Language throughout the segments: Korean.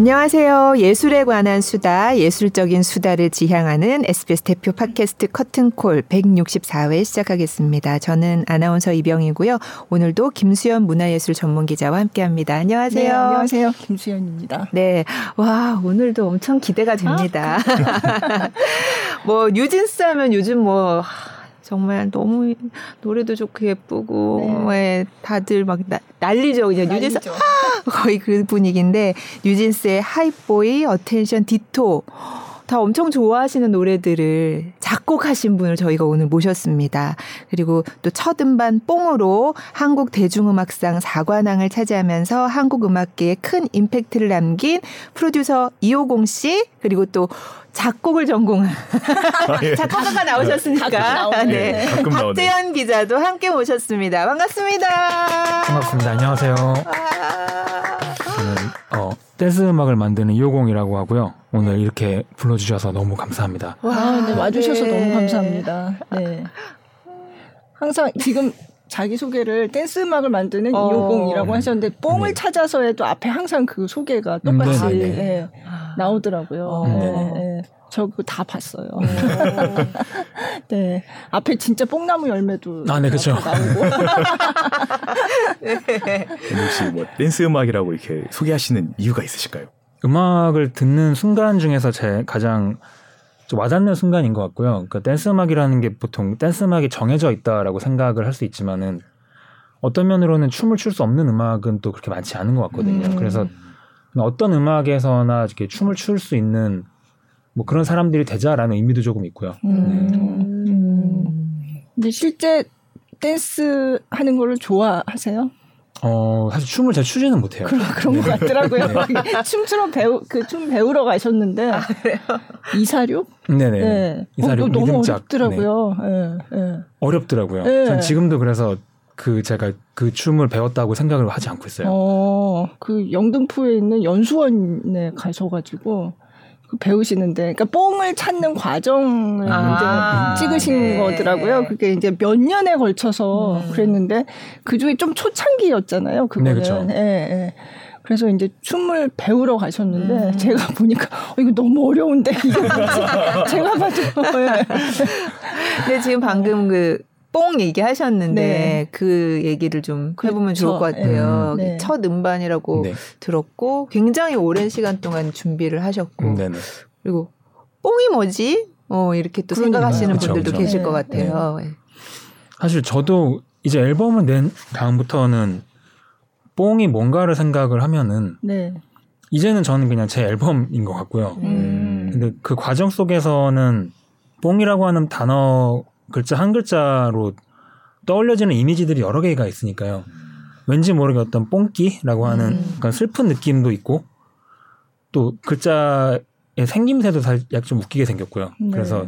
안녕하세요. 예술에 관한 수다, 예술적인 수다를 지향하는 SBS 대표 팟캐스트 커튼콜 164회 시작하겠습니다. 저는 아나운서 이병이고요. 오늘도 김수현 문화예술 전문 기자와 함께합니다. 안녕하세요. 네, 안녕하세요. 김수현입니다. 네, 와 오늘도 엄청 기대가 됩니다. 아? 뭐 뉴진스 하면 요즘 뭐 정말 너무 노래도 좋고 예쁘고 네. 네, 다들 막 나, 난리죠. 그냥 뉴진스 거의 그 분위기인데 뉴진스의 Hype Boy Attention Ditto 다 엄청 좋아하시는 노래들을 작곡하신 분을 저희가 오늘 모셨습니다. 그리고 또 첫 음반 뽕으로 한국 대중음악상 사관왕을 차지하면서 한국 음악계에 큰 임팩트를 남긴 프로듀서 이오공 씨 그리고 또 작곡을 전공한 아, 예. 작곡가가 나오셨으니까 네. 네. 박재현 기자도 함께 모셨습니다. 반갑습니다. 반갑습니다. 안녕하세요. 아~ 어, 댄스 음악을 만드는 이호공이라고 하고요. 오늘 이렇게 불러주셔서 너무 감사합니다. 와, 네, 와주셔서 네. 너무 감사합니다. 네. 항상 지금 자기 소개를 댄스 음악을 만드는 어. 이호공이라고 하셨는데 뽕을 네. 찾아서 해도 앞에 항상 그 소개가 똑같이 음, 네, 네. 나오더라고요. 어. 저 그거 다 봤어요. 네. 앞에 진짜 뽕나무 열매도 아, 네, 그렇죠. 나오고. 네. 혹시 뭐 댄스 음악이라고 이렇게 소개하시는 이유가 있으실까요? 음악을 듣는 순간 중에서 제 가장 와닿는 순간인 것 같고요. 그러니까 댄스 음악이라는 게 보통 댄스 음악이 정해져 있다라고 생각을 할 수 있지만은 어떤 면으로는 춤을 출 수 없는 음악은 또 그렇게 많지 않은 것 같거든요. 음. 그래서 어떤 음악에서나 이렇게 춤을 출 수 있는 뭐 그런 사람들이 되자라는 의미도 조금 있고요. 음. 네. 음. 근데 실제 댄스 하는 거를 좋아하세요? 어 사실 춤을 잘 추지는 못해요. 그런 그런 네. 것 같더라고요. 네. 춤추러 배우 그 춤 배우러 가셨는데 아, 이사륙? 네네. 네. 이사륙 어, 너무 어렵더라고요. 네. 네. 어렵더라고요. 네. 전 지금도 그래서 그 제가 그 춤을 배웠다고 생각을 하지 않고 있어요. 어, 그 영등포에 있는 연수원에 가셔가지고 그 배우시는데, 그러니까 뽕을 찾는 과정을 아, 이제 찍으신 네. 거더라고요. 그게 이제 몇 년에 걸쳐서 음. 그랬는데 그 중에 좀 초창기였잖아요. 그거는. 네, 그렇죠. 예, 예. 그래서 이제 춤을 배우러 가셨는데 음. 제가 보니까 어, 이거 너무 어려운데 이게? 제가 봐도 예. 근데 지금 방금 그 뽕 얘기하셨는데 네. 그 얘기를 좀 해보면 그렇죠. 좋을 것 같아요. 네. 첫 음반이라고 네. 들었고 굉장히 오랜 시간 동안 준비를 하셨고 음, 그리고 뽕이 뭐지? 어 이렇게 또 그러니까. 생각하시는 그쵸, 분들도 그쵸. 계실 것 네. 같아요. 네. 사실 저도 이제 앨범을 낸 다음부터는 뽕이 뭔가를 생각을 하면은 네. 이제는 저는 그냥 제 앨범인 것 같고요. 음. 근데 그 과정 속에서는 뽕이라고 하는 단어 글자 한 글자로 떠올려지는 이미지들이 여러 개가 있으니까요. 왠지 모르게 어떤 뽕끼라고 하는 음. 약간 슬픈 느낌도 있고 또 글자의 생김새도 살짝 좀 웃기게 생겼고요. 네. 그래서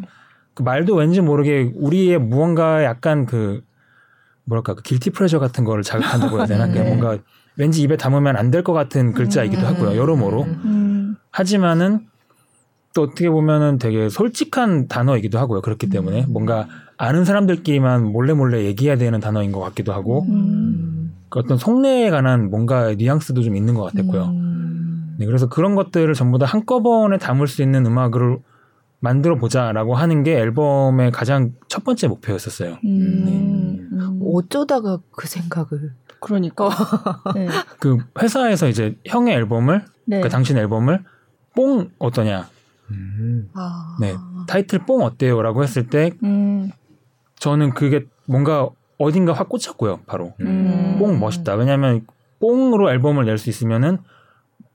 그 말도 왠지 모르게 우리의 무언가 약간 그 뭐랄까 그 길티 프레셔 같은 거를 자극한다고 해야 되나? 네. 뭔가 왠지 입에 담으면 안 될 것 같은 글자이기도 하고요. 음. 여러모로. 음. 하지만은 또 어떻게 보면은 되게 솔직한 단어이기도 하고요. 그렇기 때문에 음. 뭔가 아는 사람들끼리만 몰래 몰래 얘기해야 되는 단어인 것 같기도 하고 음. 그 어떤 속내에 관한 뭔가 뉘앙스도 좀 있는 것 같았고요. 음. 네, 그래서 그런 것들을 전부 다 한꺼번에 담을 수 있는 음악을 만들어 보자라고 하는 게 앨범의 가장 첫 번째 목표였었어요. 음. 네. 음. 어쩌다가 그 생각을 그러니까 네. 그 회사에서 이제 형의 앨범을 네. 그 당신 앨범을 뽕 어떠냐 음. 아. 네 타이틀 뽕 어때요라고 했을 때 음. 저는 그게 뭔가 어딘가 확 꽂혔고요, 바로. 음. 뽕 멋있다. 왜냐하면 뽕으로 앨범을 낼 수 있으면은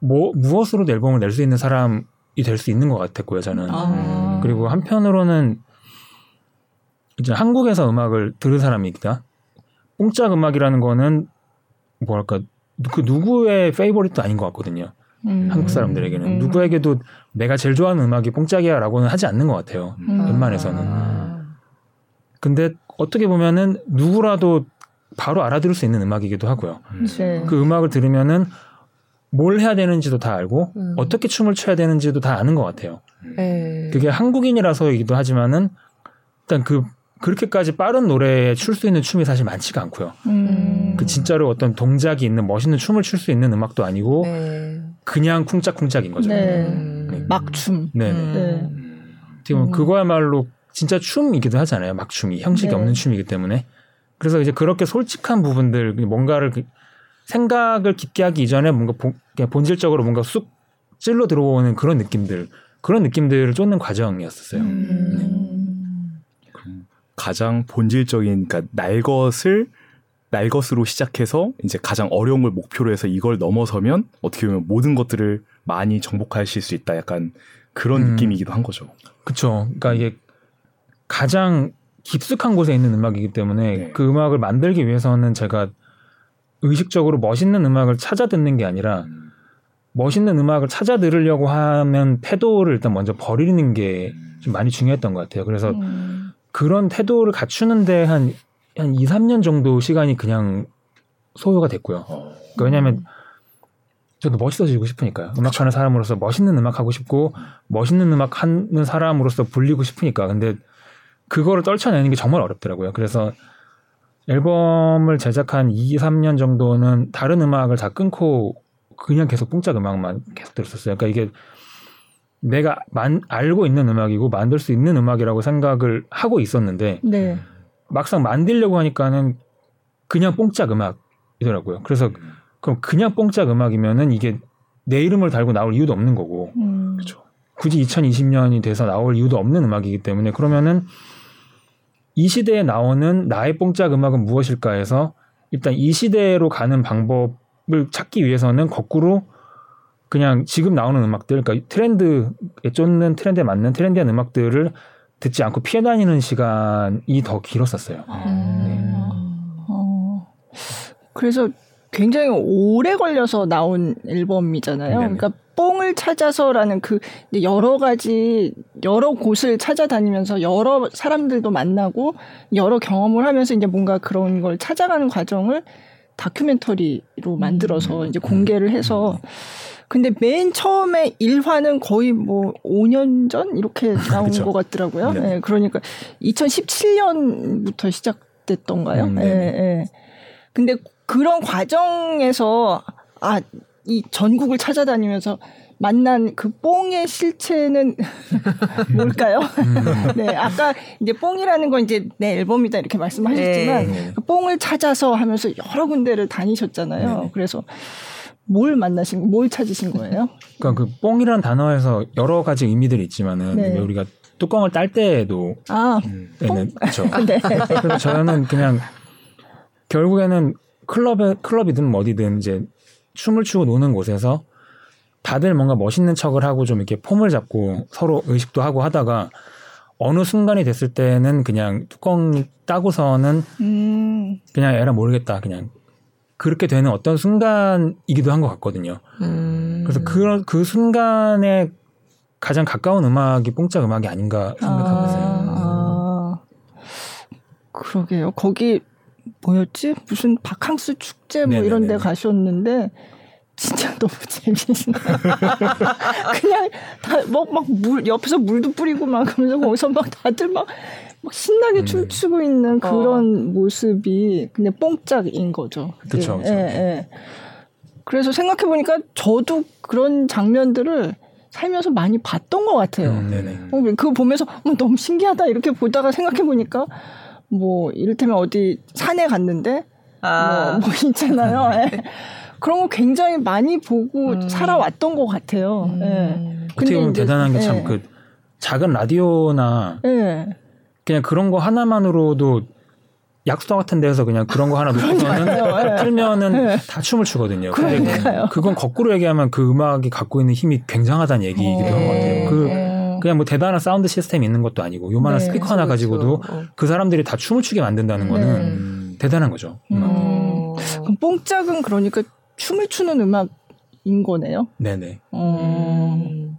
뭐 무엇으로도 앨범을 낼 수 있는 사람이 될 수 있는 것 같았고요, 저는. 아. 그리고 한편으로는 이제 한국에서 음악을 들은 사람이다. 뽕짝 음악이라는 거는 뭐랄까 그 누구의 페이보릿도 아닌 것 같거든요. 음. 한국 사람들에게는 음. 누구에게도 내가 제일 좋아하는 음악이 뽕짝이야라고는 하지 않는 것 같아요. 음. 웬만해서는. 아. 근데 어떻게 보면은 누구라도 바로 알아들을 수 있는 음악이기도 하고요. 네. 그 음악을 들으면은 뭘 해야 되는지도 다 알고 음. 어떻게 춤을 춰야 되는지도 다 아는 것 같아요. 네. 그게 한국인이라서이기도 하지만은 일단 그 그렇게까지 빠른 노래에 출 수 있는 춤이 사실 많지가 않고요. 음. 그 진짜로 어떤 동작이 있는 멋있는 춤을 출 수 있는 음악도 아니고 네. 그냥 쿵짝쿵짝인 거죠. 네. 네. 막춤. 네. 네. 지금 음. 그거야말로 진짜 춤이기도 하잖아요. 막춤이 형식이 네. 없는 춤이기 때문에. 그래서 이제 그렇게 솔직한 부분들 뭔가를 그 생각을 깊게 하기 이전에 뭔가 본, 본질적으로 뭔가 쑥 찔러 들어오는 그런 느낌들 그런 느낌들을 쫓는 과정이었었어요. 음. 네. 가장 본질적인 그러니까 날 것을 날 것으로 시작해서 이제 가장 어려운 걸 목표로 해서 이걸 넘어서면 어떻게 보면 모든 것들을 많이 정복하실 수 있다. 약간 그런 음. 느낌이기도 한 거죠. 그렇죠. 그러니까 이게 가장 깊숙한 곳에 있는 음악이기 때문에 네. 그 음악을 만들기 위해서는 제가 의식적으로 멋있는 음악을 찾아 듣는 게 아니라 음. 멋있는 음악을 찾아 들으려고 하면 태도를 일단 먼저 버리는 게 좀 많이 중요했던 것 같아요. 그래서 음. 그런 태도를 갖추는데 한, 한 2, 3년 정도 시간이 그냥 소요가 됐고요. 그러니까 왜냐하면 저도 멋있어지고 싶으니까요. 음악하는 사람으로서 멋있는 음악 하고 싶고 멋있는 음악 하는 사람으로서 불리고 싶으니까. 근데 그거를 떨쳐내는 게 정말 어렵더라고요. 그래서 앨범을 제작한 2, 3년 정도는 다른 음악을 다 끊고 그냥 계속 뽕짝 음악만 계속 들었었어요. 그러니까 이게 내가 만, 알고 있는 음악이고 만들 수 있는 음악이라고 생각을 하고 있었는데 네. 막상 만들려고 하니까는 그냥 뽕짝 음악이더라고요. 그래서 그럼 그냥 뽕짝 음악이면은 이게 내 이름을 달고 나올 이유도 없는 거고 음. 그렇죠. 굳이 2020년이 돼서 나올 이유도 없는 음악이기 때문에 그러면은 이 시대에 나오는 나의 뽕짝 음악은 무엇일까 해서 일단 이 시대로 가는 방법 을 찾기 위해서는 거꾸로 그냥 지금 나오는 음악들, 그러니까 트렌드에 쫓는 트렌드에 맞는 트렌디한 음악들을 듣지 않고 피해 다니는 시간이 더 길었었어요. 음. 네. 어. 그래서 굉장히 오래 걸려서 나온 앨범이잖아요. 네네. 그러니까 뽕을 찾아서라는 그 여러 가지 여러 곳을 찾아다니면서 여러 사람들도 만나고 여러 경험을 하면서 이제 뭔가 그런 걸 찾아가는 과정을 다큐멘터리로 만들어서 음. 이제 공개를 해서 근데 맨 처음에 1화는 거의 뭐 5년 전 이렇게 나온 것 같더라고요. 네. 네. 그러니까 2017년부터 시작됐던가요? 음, 네. 예, 네. 근데 그런 과정에서 아, 이 전국을 찾아다니면서 만난 그 뽕의 실체는 뭘까요? 음. 네, 아까 이제 뽕이라는 건 이제 내 앨범이다 이렇게 말씀하셨지만 네. 그 뽕을 찾아서 하면서 여러 군데를 다니셨잖아요. 네. 그래서 뭘 만나신, 뭘 찾으신 거예요? 그러니까 그 뽕이라는 단어에서 여러 가지 의미들이 있지만은 네. 우리가 뚜껑을 딸 때에도 아, 네, 그렇죠. 네. 그래서 저는 그냥 결국에는 클럽에 클럽이든 어디든 이제 춤을 추고 노는 곳에서 다들 뭔가 멋있는 척을 하고 좀 이렇게 폼을 잡고 서로 의식도 하고 하다가 어느 순간이 됐을 때는 그냥 뚜껑 따고서는 음. 그냥 에라 모르겠다 그냥 그렇게 되는 어떤 순간이기도 한 것 같거든요. 음. 그래서 그런 그 순간에 가장 가까운 음악이 뽕짝 음악이 아닌가 생각하고 있어요. 아, 아. 그러게요. 거기 뭐였지? 무슨 바캉스 축제 뭐 네네네. 이런 데 가셨는데 진짜 너무 재밌는 그냥 다막막물 옆에서 물도 뿌리고 막 그러면서 거기서 막 다들 막, 막 신나게 음. 춤추고 있는 어. 그런 어. 모습이 그냥 뽕짝인 거죠. 그렇죠. 예, 예. 그래서 생각해 보니까 저도 그런 장면들을 살면서 많이 봤던 것 같아요. 음, 어, 그거 보면서 어, 너무 신기하다 이렇게 보다가 생각해 보니까 뭐 이를테면 어디 산에 갔는데 아. 뭐, 뭐 있잖아요. 예. 그런 거 굉장히 많이 보고 음. 살아왔던 것 같아요. 음. 네. 어떻게 보면 대단한 게 참그 네. 작은 라디오나 네. 그냥 그런 거 하나만으로도 약수터 같은 데서 그냥 그런 거 하나 놓고서는 틀면은 네. 다 춤을 추거든요. 근데 그건 거꾸로 얘기하면 그 음악이 갖고 있는 힘이 굉장하다는 얘기이기도 한 것 같아요. 그 네. 그냥 뭐 대단한 사운드 시스템이 있는 것도 아니고 요만한 네, 스피커 하나 그렇죠. 가지고도 그렇죠. 그 사람들이 다 춤을 추게 만든다는 거는 대단한 거죠. 음. 그럼 뽕짝은 그러니까 춤을 추는 음악인 거네요. 네네. 음.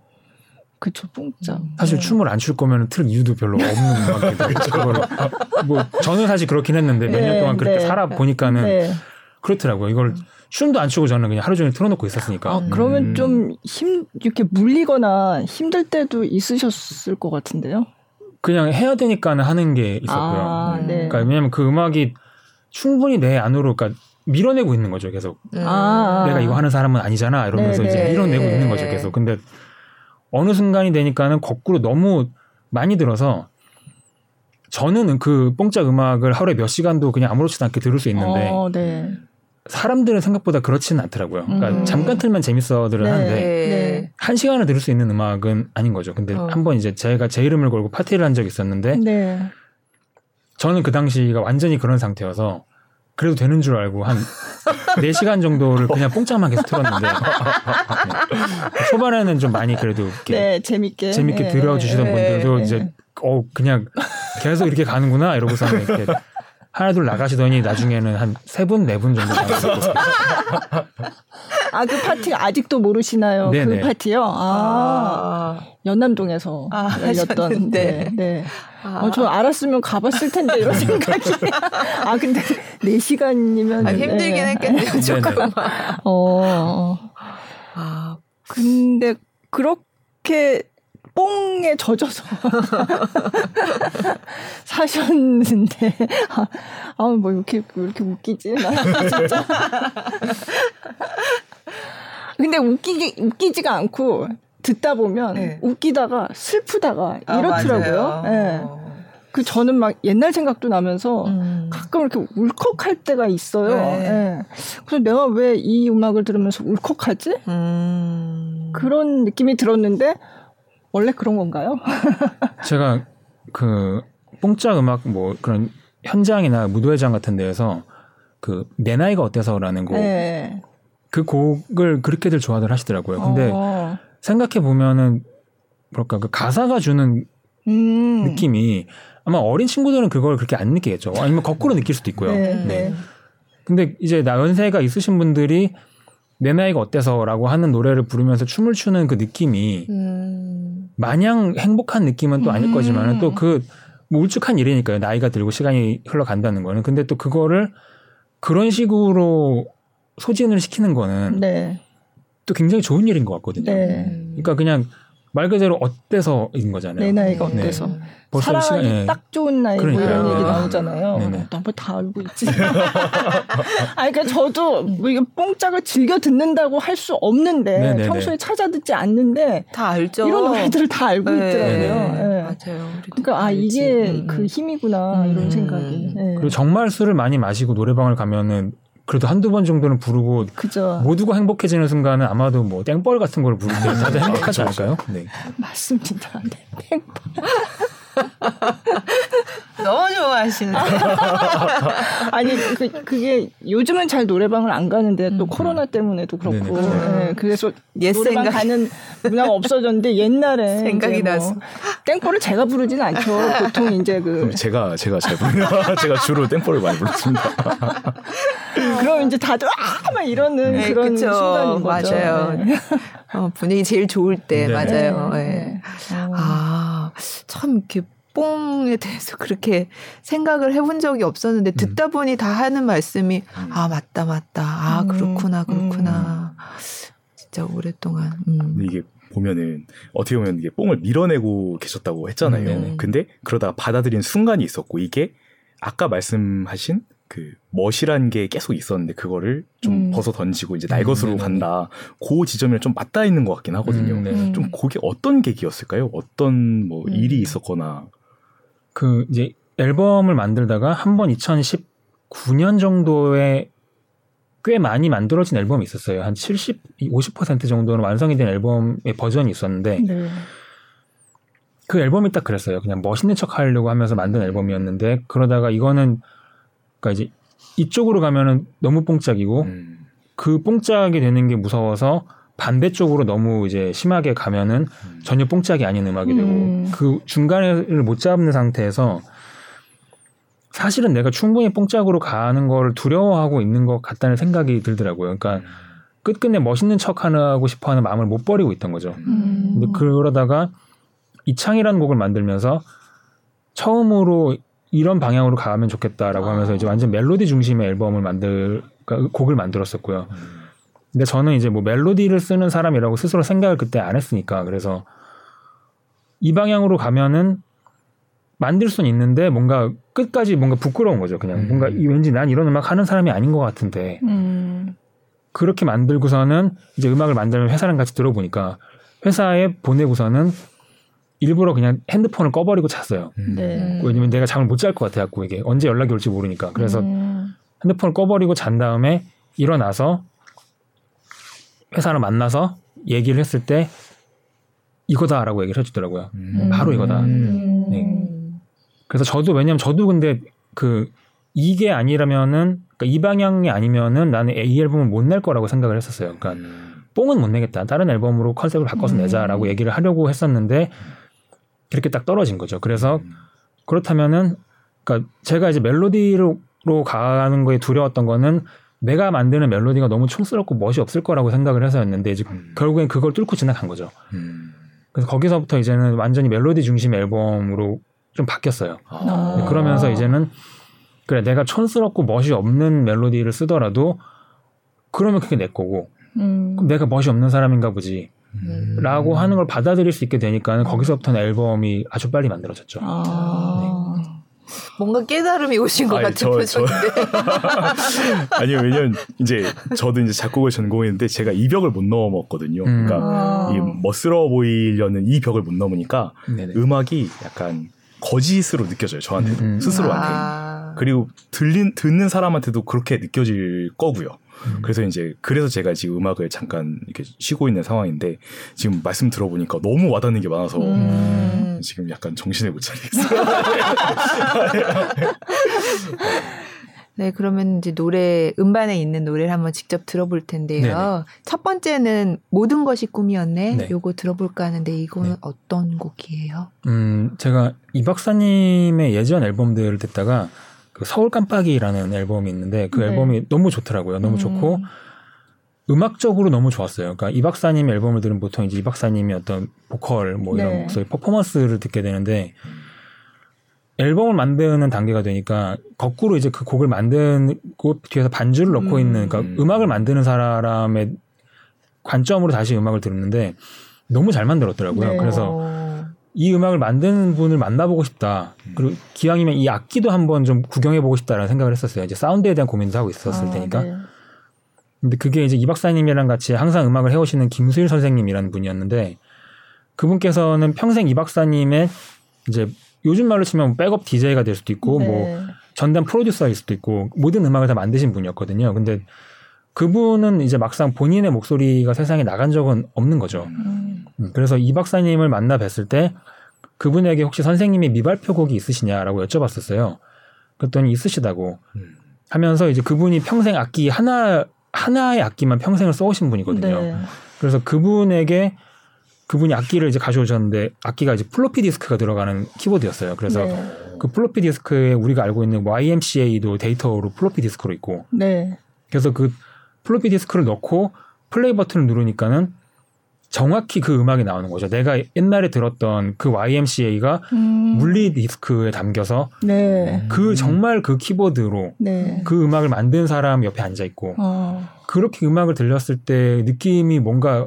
그쵸, 뽕짝. 사실 네. 춤을 안 출 거면 틀 이유도 별로 없는 음악이다. 그거를 뭐 저는 사실 그렇긴 했는데 몇년 네, 동안 그렇게 네. 살아 보니까는 네. 그렇더라고요. 이걸 춤도 안 추고 저는 그냥 하루 종일 틀어놓고 있었으니까. 아, 그러면 음. 좀힘 이렇게 물리거나 힘들 때도 있으셨을 것 같은데요? 그냥 해야 되니까는 하는 게 있었고요. 아, 네. 그러니까 왜냐면 그 음악이 충분히 내 안으로, 그러니까 밀어내고 있는 거죠 계속. 음. 아. 내가 이거 하는 사람은 아니잖아 이러면서 네네. 이제 밀어내고 네. 있는 거죠 계속. 근데 어느 순간이 되니까는 거꾸로 너무 많이 들어서 저는 그 뽕짝 음악을 하루에 몇 시간도 그냥 아무렇지도 않게 들을 수 있는데 어, 네. 사람들은 생각보다 그렇지는 않더라고요. 그러니까 음. 잠깐 틀면 재밌어들은 네. 하는데 네. 한 시간을 들을 수 있는 음악은 아닌 거죠. 근데 어. 한번 이제 제가 제 이름을 걸고 파티를 한 적이 있었는데 네. 저는 그 당시가 완전히 그런 상태여서 그래도 되는 줄 알고 한 4시간 정도를 그냥 뽕짝만 계속 틀었는데 네. 초반에는 좀 많이 그래도 이렇게 네, 재밌게. 재밌게 네. 들어주시던 네. 분들도 네. 이제 어 그냥 계속 이렇게 가는구나 이러고서는 이렇게 하나 둘 나가시더니 나중에는 한 세 분 네 분 정도 나가시고 아, 그 파티 아직도 모르시나요? 네네. 그 파티요? 아, 아. 연남동에서 아, 열렸던. 네. 네. 아. 어, 저 알았으면 가봤을 텐데 이런 생각이. 아, 근데 4 시간이면. 아, 힘들긴 했겠네요, 조금. 어, 어. 아, 근데 그렇게 뽕에 젖어서 사셨는데 아뭐 이렇게 왜 이렇게 웃기지 나 진짜 근데 웃기기 웃기지가 않고 듣다 보면 네. 웃기다가 슬프다가 아, 이렇더라고요. 예. 어. 그 저는 막 옛날 생각도 나면서 음. 가끔 이렇게 울컥할 때가 있어요. 네. 예. 그래서 내가 왜 이 음악을 들으면서 울컥하지? 음. 그런 느낌이 들었는데 원래 그런 건가요? 제가 그 뽕짝 음악 뭐 그런 현장이나 무도회장 같은 데에서 그 내 나이가 어때서라는 곡 네. 그 곡을 그렇게들 좋아들 하시더라고요. 근데 어. 생각해 보면은 뭐랄까 그 가사가 주는 음. 느낌이 아마 어린 친구들은 그걸 그렇게 안 느끼겠죠. 아니면 거꾸로 느낄 수도 있고요. 네, 음. 네. 근데 이제 나 연세가 있으신 분들이 내 나이가 어때서라고 하는 노래를 부르면서 춤을 추는 그 느낌이 음. 마냥 행복한 느낌은 또 아닐 음. 거지만은 또그 뭐 울쭉한 일이니까요. 나이가 들고 시간이 흘러간다는 거는. 근데 또 그거를 그런 식으로 소진을 시키는 거는 네. 또 굉장히 좋은 일인 것 같거든요. 네. 그러니까 그냥 말 그대로 어때서인 거잖아요. 내 나이가 네. 어때서. 벌써 사랑이 시간- 예. 딱 좋은 나이 뭐 그러니까요. 이런 얘기 아. 나오잖아요. 네네. 나뭐 다 알고 있지. 아니 그러니까 저도 뭐 이게 뽕짝을 즐겨 듣는다고 할 수 없는데 네네네. 평소에 찾아 듣지 않는데 다 알죠. 이런 노래들을 다 알고 네. 있더라고요. 네. 예. 맞아요. 그러니까 아. 이게 음. 그 힘이구나 음. 이런 생각이. 예. 그리고 정말 술을 많이 마시고 노래방을 가면은 그래도 한두 번 정도는 부르고 그죠. 모두가 행복해지는 순간은 아마도 뭐 땡벌 같은 걸 부를 때 다들 행복하지 않을까요? 네. 맞습니다. 네. 너무 좋아하시는. 아니 그, 그게 요즘은 잘 노래방을 안 가는데 또 코로나 때문에도 그렇고 네네, 그렇죠. 예, 그래서 옛 노래방 생각. 가는 문화가 없어졌는데 옛날에 생각이 뭐 나서. 땡볼을 제가 부르진 않죠 보통 이제 그 제가 제가 잘 부르요. 제가 주로 땡볼을 많이 불렀습니다. 그럼 이제 다들 아막 이러는 네, 그런 그쵸. 순간인 거죠. 맞아요. 네. 어, 분위기 제일 좋을 때 네. 맞아요. 네. 예. 네. 어. 아, 참 이렇게 뽕에 대해서 그렇게 생각을 해본 적이 없었는데 듣다 보니 다 하는 말씀이 아 맞다 맞다 아 음, 그렇구나 그렇구나 진짜 오랫동안 음. 근데 이게 보면은 어떻게 보면 이게 뽕을 밀어내고 계셨다고 했잖아요. 음. 근데 그러다가 받아들인 순간이 있었고 이게 아까 말씀하신 그 멋이란 게 계속 있었는데 그거를 좀 음. 벗어 던지고 이제 날 것으로 음. 간다. 그 지점이 좀 맞닿아 있는 것 같긴 하거든요. 음, 네. 음. 좀 그게 어떤 계기였을까요? 어떤 뭐 음. 일이 있었거나 그 이제 앨범을 만들다가 한 번 2019년 정도에 꽤 많이 만들어진 앨범이 있었어요. 한 70, 50% 정도는 완성이 된 앨범의 버전이 있었는데 네. 그 앨범이 딱 그랬어요. 그냥 멋있는 척 하려고 하면서 만든 앨범이었는데 그러다가 이거는 그러니까 이제 이쪽으로 가면은 너무 뽕짝이고 음. 그 뽕짝이 되는 게 무서워서 반대 쪽으로 너무 이제 심하게 가면은 음. 전혀 뽕짝이 아닌 음악이 되고 음. 그 중간을 못 잡는 상태에서 사실은 내가 충분히 뽕짝으로 가는 거를 두려워하고 있는 것 같다는 생각이 들더라고요. 그러니까 끝끝내 멋있는 척 하고 싶어 하는 마음을 못 버리고 있던 거죠. 음. 근데 그러다가 이창이라는 곡을 만들면서 처음으로 이런 방향으로 가면 좋겠다라고 하면서 이제 완전 멜로디 중심의 앨범을 만들 그러니까 곡을 만들었었고요. 근데 저는 이제 뭐 멜로디를 쓰는 사람이라고 스스로 생각을 그때 안 했으니까 그래서 이 방향으로 가면은 만들 수는 있는데 뭔가 끝까지 뭔가 부끄러운 거죠. 그냥 음. 뭔가 왠지 난 이런 음악 하는 사람이 아닌 것 같은데 음. 그렇게 만들고서는 이제 음악을 만들면 회사랑 같이 들어보니까 회사에 보내고서는 일부러 그냥 핸드폰을 꺼버리고 잤어요. 음. 네. 왜냐면 내가 잠을 못 잘 것 같아갖고 이게 언제 연락이 올지 모르니까 그래서 음. 핸드폰을 꺼버리고 잔 다음에 일어나서 회사를 만나서 얘기를 했을 때 이거다라고 얘기를 해주더라고요. 음. 바로 이거다. 네. 그래서 저도 왜냐면 저도 근데 그 이게 아니라면은 그러니까 이 방향이 아니면은 나는 A 앨범을 못낼 거라고 생각을 했었어요. 그러니까 음. 뽕은 못 내겠다. 다른 앨범으로 컨셉을 바꿔서 음. 내자라고 얘기를 하려고 했었는데 그렇게 딱 떨어진 거죠. 그래서 음. 그렇다면은 그러니까 제가 이제 멜로디로 가는 거에 두려웠던 거는 내가 만드는 멜로디가 너무 촌스럽고 멋이 없을 거라고 생각을 해서였는데 이제 음. 결국엔 그걸 뚫고 지나간 거죠. 음. 그래서 거기서부터 이제는 완전히 멜로디 중심 앨범으로 좀 바뀌었어요. 아. 네, 그러면서 이제는 그래 내가 촌스럽고 멋이 없는 멜로디를 쓰더라도 그러면 그게 내 거고 음. 그럼 내가 멋이 없는 사람인가 보지. 음. 라고 하는 걸 받아들일 수 있게 되니까 거기서부터는 앨범이 아주 빨리 만들어졌죠. 아. 네. 뭔가 깨달음이 오신 것 아니, 같은 표정인데. 아니 왜냐면 이제 저도 이제 작곡을 전공했는데 제가 이 벽을 못 넘었거든요. 음. 그러니까 아. 이 멋스러워 보이려는 이 벽을 못 넘으니까 네네. 음악이 약간 거짓으로 느껴져요 저한테도 음. 스스로한테 아. 그리고 들린 듣는 사람한테도 그렇게 느껴질 거고요. 음. 그래서 이제 그래서 제가 지금 음악을 잠깐 이렇게 쉬고 있는 상황인데 지금 말씀 들어보니까 너무 와닿는 게 많아서 음. 지금 약간 정신을 못 차리겠어요. 네, 그러면 이제 노래 음반에 있는 노래를 한번 직접 들어볼 텐데요. 네네. 첫 번째는 모든 것이 꿈이었네. 네. 요거 들어볼까 하는데 이거는 네. 어떤 곡이에요? 음, 제가 이 박사님의 예전 앨범들을 듣다가 그 서울 깜빡이라는 앨범이 있는데 그 네. 앨범이 너무 좋더라고요. 너무 음. 좋고 음악적으로 너무 좋았어요. 그러니까 이 박사님 앨범을 들으면 보통 이제 이 박사님의 어떤 보컬 뭐 이런 네. 목소리 퍼포먼스를 듣게 되는데 앨범을 만드는 단계가 되니까 거꾸로 이제 그 곡을 만드고 뒤에서 반주를 넣고 음. 있는 그러니까 음악을 만드는 사람의 관점으로 다시 음악을 들었는데 너무 잘 만들었더라고요. 네. 그래서 이 음악을 만드는 분을 만나보고 싶다. 그리고 기왕이면 이 악기도 한번 좀 구경해보고 싶다라는 생각을 했었어요. 이제 사운드에 대한 고민도 하고 있었을 아, 테니까. 네. 근데 그게 이제 이 박사님이랑 같이 항상 음악을 해오시는 김수일 선생님이라는 분이었는데 그분께서는 평생 이 박사님의 이제 요즘 말로 치면 백업 DJ가 될 수도 있고 네. 뭐 전담 프로듀서일 수도 있고 모든 음악을 다 만드신 분이었거든요. 근데 그분은 이제 막상 본인의 목소리가 세상에 나간 적은 없는 거죠. 음. 음 그래서 이 박사님을 만나 뵀을 때 그분에게 혹시 선생님이 미발표곡이 있으시냐라고 여쭤봤었어요. 그랬더니 있으시다고 음. 하면서 이제 그분이 평생 악기 하나 하나의 악기만 평생을 써오신 분이거든요. 네. 그래서 그분에게 그분이 악기를 이제 가져오셨는데 악기가 이제 플로피 디스크가 들어가는 키보드였어요. 그래서 네. 그 플로피 디스크에 우리가 알고 있는 YMCA도 데이터로 플로피 디스크로 있고. 네. 그래서 그 플로피 디스크를 넣고 플레이 버튼을 누르니까는 정확히 그 음악이 나오는 거죠. 내가 옛날에 들었던 그 YMCA가 음. 물리 디스크에 담겨서 네. 그 정말 그 키보드로 네. 그 음악을 만든 사람 옆에 앉아 있고 어. 그렇게 음악을 들렸을 때 느낌이 뭔가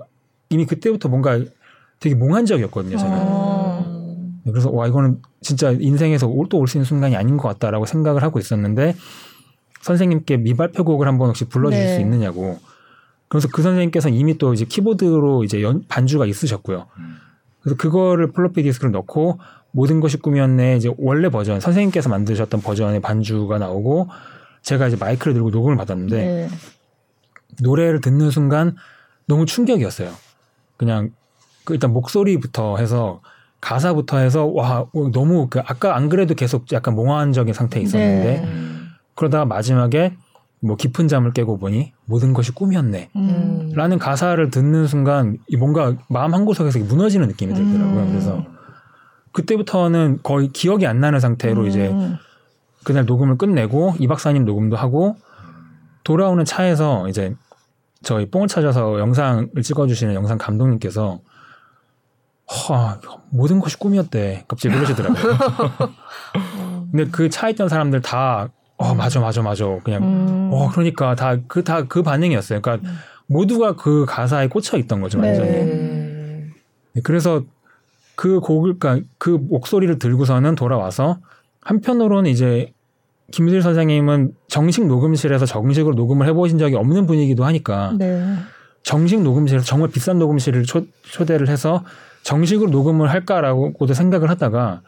이미 그때부터 뭔가 되게 몽환적이었거든요, 저는. 아. 그래서 와 이거는 진짜 인생에서 또 올 수 있는 순간이 아닌 것 같다라고 생각을 하고 있었는데 선생님께 미발표곡을 한번 혹시 불러주실 네. 수 있느냐고. 그래서 그 선생님께서 이미 또 이제 키보드로 이제 연, 반주가 있으셨고요. 그래서 그거를 플로피 디스크를 넣고 모든 것이 꿈이었네 이제 원래 버전 선생님께서 만드셨던 버전의 반주가 나오고 제가 이제 마이크를 들고 녹음을 받았는데 네. 노래를 듣는 순간 너무 충격이었어요. 그냥 그 일단 목소리부터 해서 가사부터 해서 와 너무 그 아까 안 그래도 계속 약간 몽환적인 상태에 있었는데 네. 그러다가 마지막에 뭐 깊은 잠을 깨고 보니 모든 것이 꿈이었네. 음. 라는 가사를 듣는 순간 뭔가 마음 한 구석에서 무너지는 느낌이 들더라고요. 음. 그래서 그때부터는 거의 기억이 안 나는 상태로 음. 이제 그날 녹음을 끝내고 이 박사님 녹음도 하고 돌아오는 차에서 이제 저희 뽕을 찾아서 영상을 찍어주시는 영상 감독님께서 허, 모든 것이 꿈이었대. 갑자기 그러시더라고요. 근데 그차 있던 사람들 다, 어, 맞아, 맞아, 맞아. 그냥, 음. 어, 그러니까 다, 그, 다 그 반응이었어요. 그러니까 음. 모두가 그 가사에 꽂혀 있던 거죠, 완전히. 네. 네, 그래서 그 곡을 그러니까 그 목소리를 들고서는 돌아와서 한편으로는 이제 김실 선생님은 정식 녹음실에서 정식으로 녹음을 해보신 적이 없는 분이기도 하니까 네. 정식 녹음실에서 정말 비싼 녹음실을 초, 초대를 해서 정식으로 녹음을 할까라고도 생각을 하다가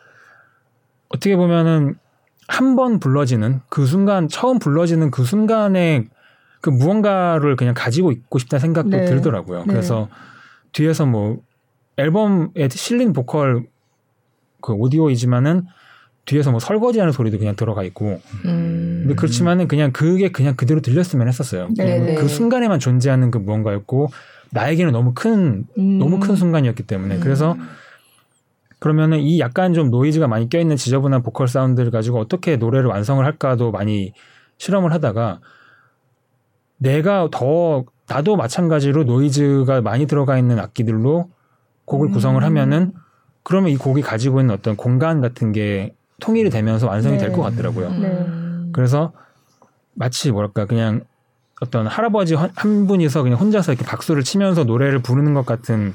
어떻게 보면은 한 번 불러지는 그 순간 처음 불러지는 그 순간에 그 무언가를 그냥 가지고 있고 싶다는 생각도 네. 들더라고요. 네. 그래서 뒤에서 뭐 앨범에 실린 보컬 그 오디오이지만은 뒤에서 뭐 설거지하는 소리도 그냥 들어가 있고 음. 근데 그렇지만은 그냥 그게 그냥 그대로 들렸으면 했었어요. 네네. 그, 그 순간에만 존재하는 그 무언가였고 나에게는 너무 큰 음. 너무 큰 순간이었기 때문에 음. 그래서 그러면은 이 약간 좀 노이즈가 많이 껴있는 지저분한 보컬 사운드를 가지고 어떻게 노래를 완성을 할까도 많이 실험을 하다가 내가 더 나도 마찬가지로 노이즈가 많이 들어가 있는 악기들로 곡을 음. 구성을 하면은 그러면 이 곡이 가지고 있는 어떤 공간 같은 게 통일이 되면서 완성이 네. 될것 같더라고요. 네. 그래서 마치 뭐랄까 그냥 어떤 할아버지 한 분이서 그냥 혼자서 이렇게 박수를 치면서 노래를 부르는 것 같은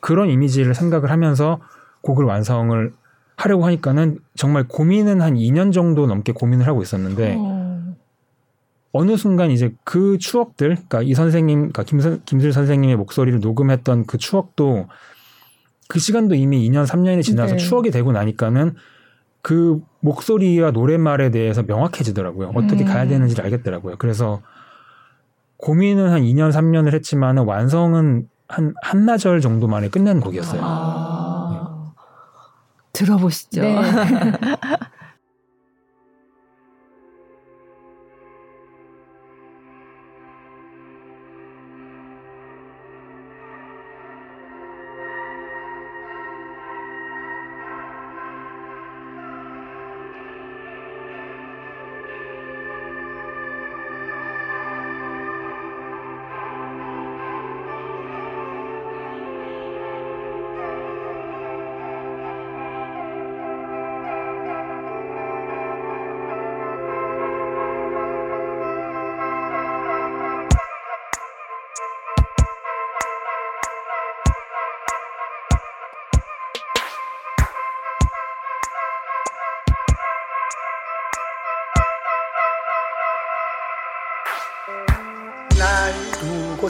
그런 이미지를 생각을 하면서 곡을 완성을 하려고 하니까는 정말 고민은 한 2년 정도 넘게 고민을 하고 있었는데 어. 어느 순간 이제 그 추억들, 그러니까 이 선생님, 그러니까 김, 김슬 선생님의 목소리를 녹음했던 그 추억도 그 시간도 이미 2년, 3년이 지나서 네. 추억이 되고 나니까는 그 목소리와 노랫말에 대해서 명확해지더라고요. 어떻게 음. 가야 되는지를 알겠더라고요. 그래서 고민은 한 2년, 3년을 했지만 완성은 한 한나절 정도 만에 끝낸 곡이었어요. 아. 네. 들어보시죠. 네.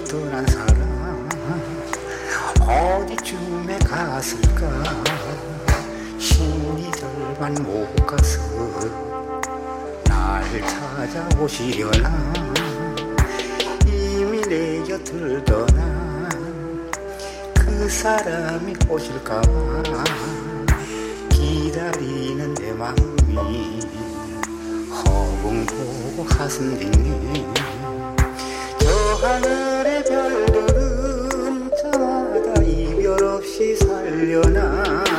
떠난 사람. 어디쯤에 갔을까? 신이 절반 못 가서 날 찾아오시려나? 이미 내 곁을 떠난 그 사람이 오실까봐. 기다리는 내 마음이 허공보고 가슴 저 하늘의 별들은 저마다 이별 없이 살려나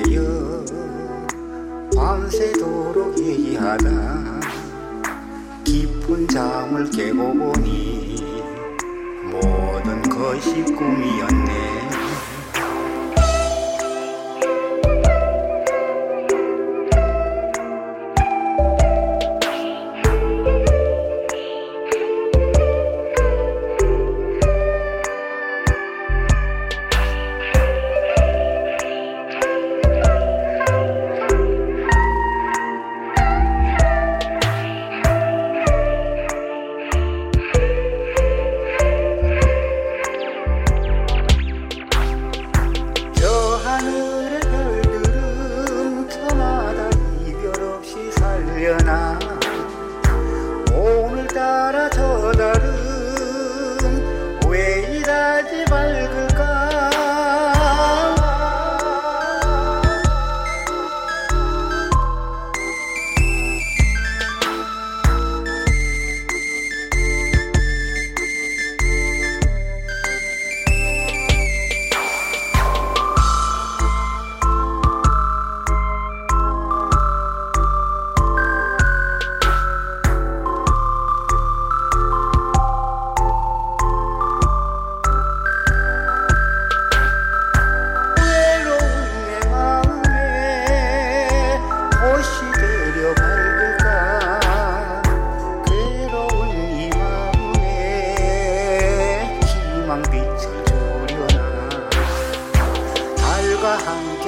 보시되어 밤새도록 얘기하다. 깊은 잠을 깨고 보니 모든 것이 꿈이었네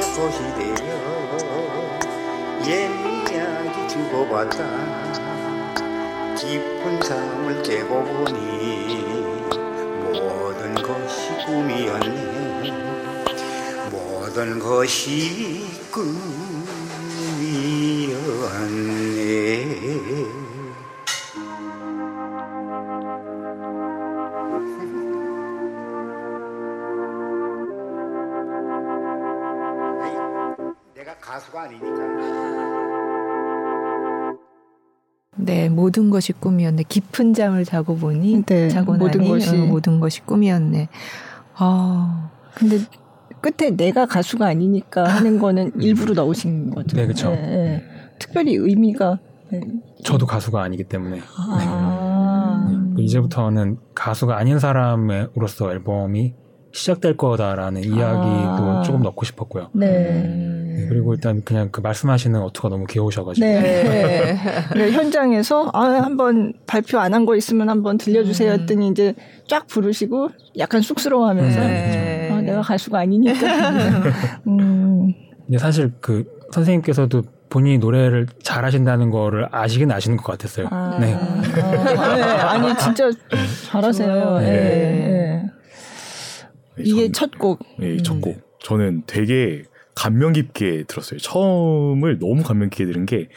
솥솥이 되어 옛 이야기 주고받다. 깊은 잠을 깨고 보니 모든 것이 꿈이었네. 모든 것이 꿈 네, 모든 것이 꿈이었네. 깊은 잠을 자고 보니 네, 자고 모든 나니 것이 어, 모든 것이 꿈이었네. 아, 근데 끝에 내가 가수가 아니니까 하는 거는 일부러 넣으신 거죠. 네, 그렇죠. 네, 네. 특별히 의미가 네. 저도 가수가 아니기 때문에 아. 네. 이제부터는 가수가 아닌 사람으로서 앨범이 시작될 거다라는 이야기도 아. 조금 넣고 싶었고요. 네. 네, 그리고 일단 그냥 그 말씀하시는 어투가 너무 귀여우셔가지고. 네. 네. 현장에서 아, 한번 발표 안 한 거 있으면 한번 들려주세요 음. 했더니 이제 쫙 부르시고 약간 쑥스러워하면서 네. 아, 내가 가수가 아니니까. 음. 근데 사실 그 선생님께서도 본인이 노래를 잘하신다는 거를 아시긴 아시는 것 같았어요. 아, 네. 아, 네. 아니 진짜 잘하세요. 네. 네. 이게 첫 곡. 네, 첫 곡. 저는 되게 감명 깊게 들었어요. 처음을 너무 감명 깊게 들은 게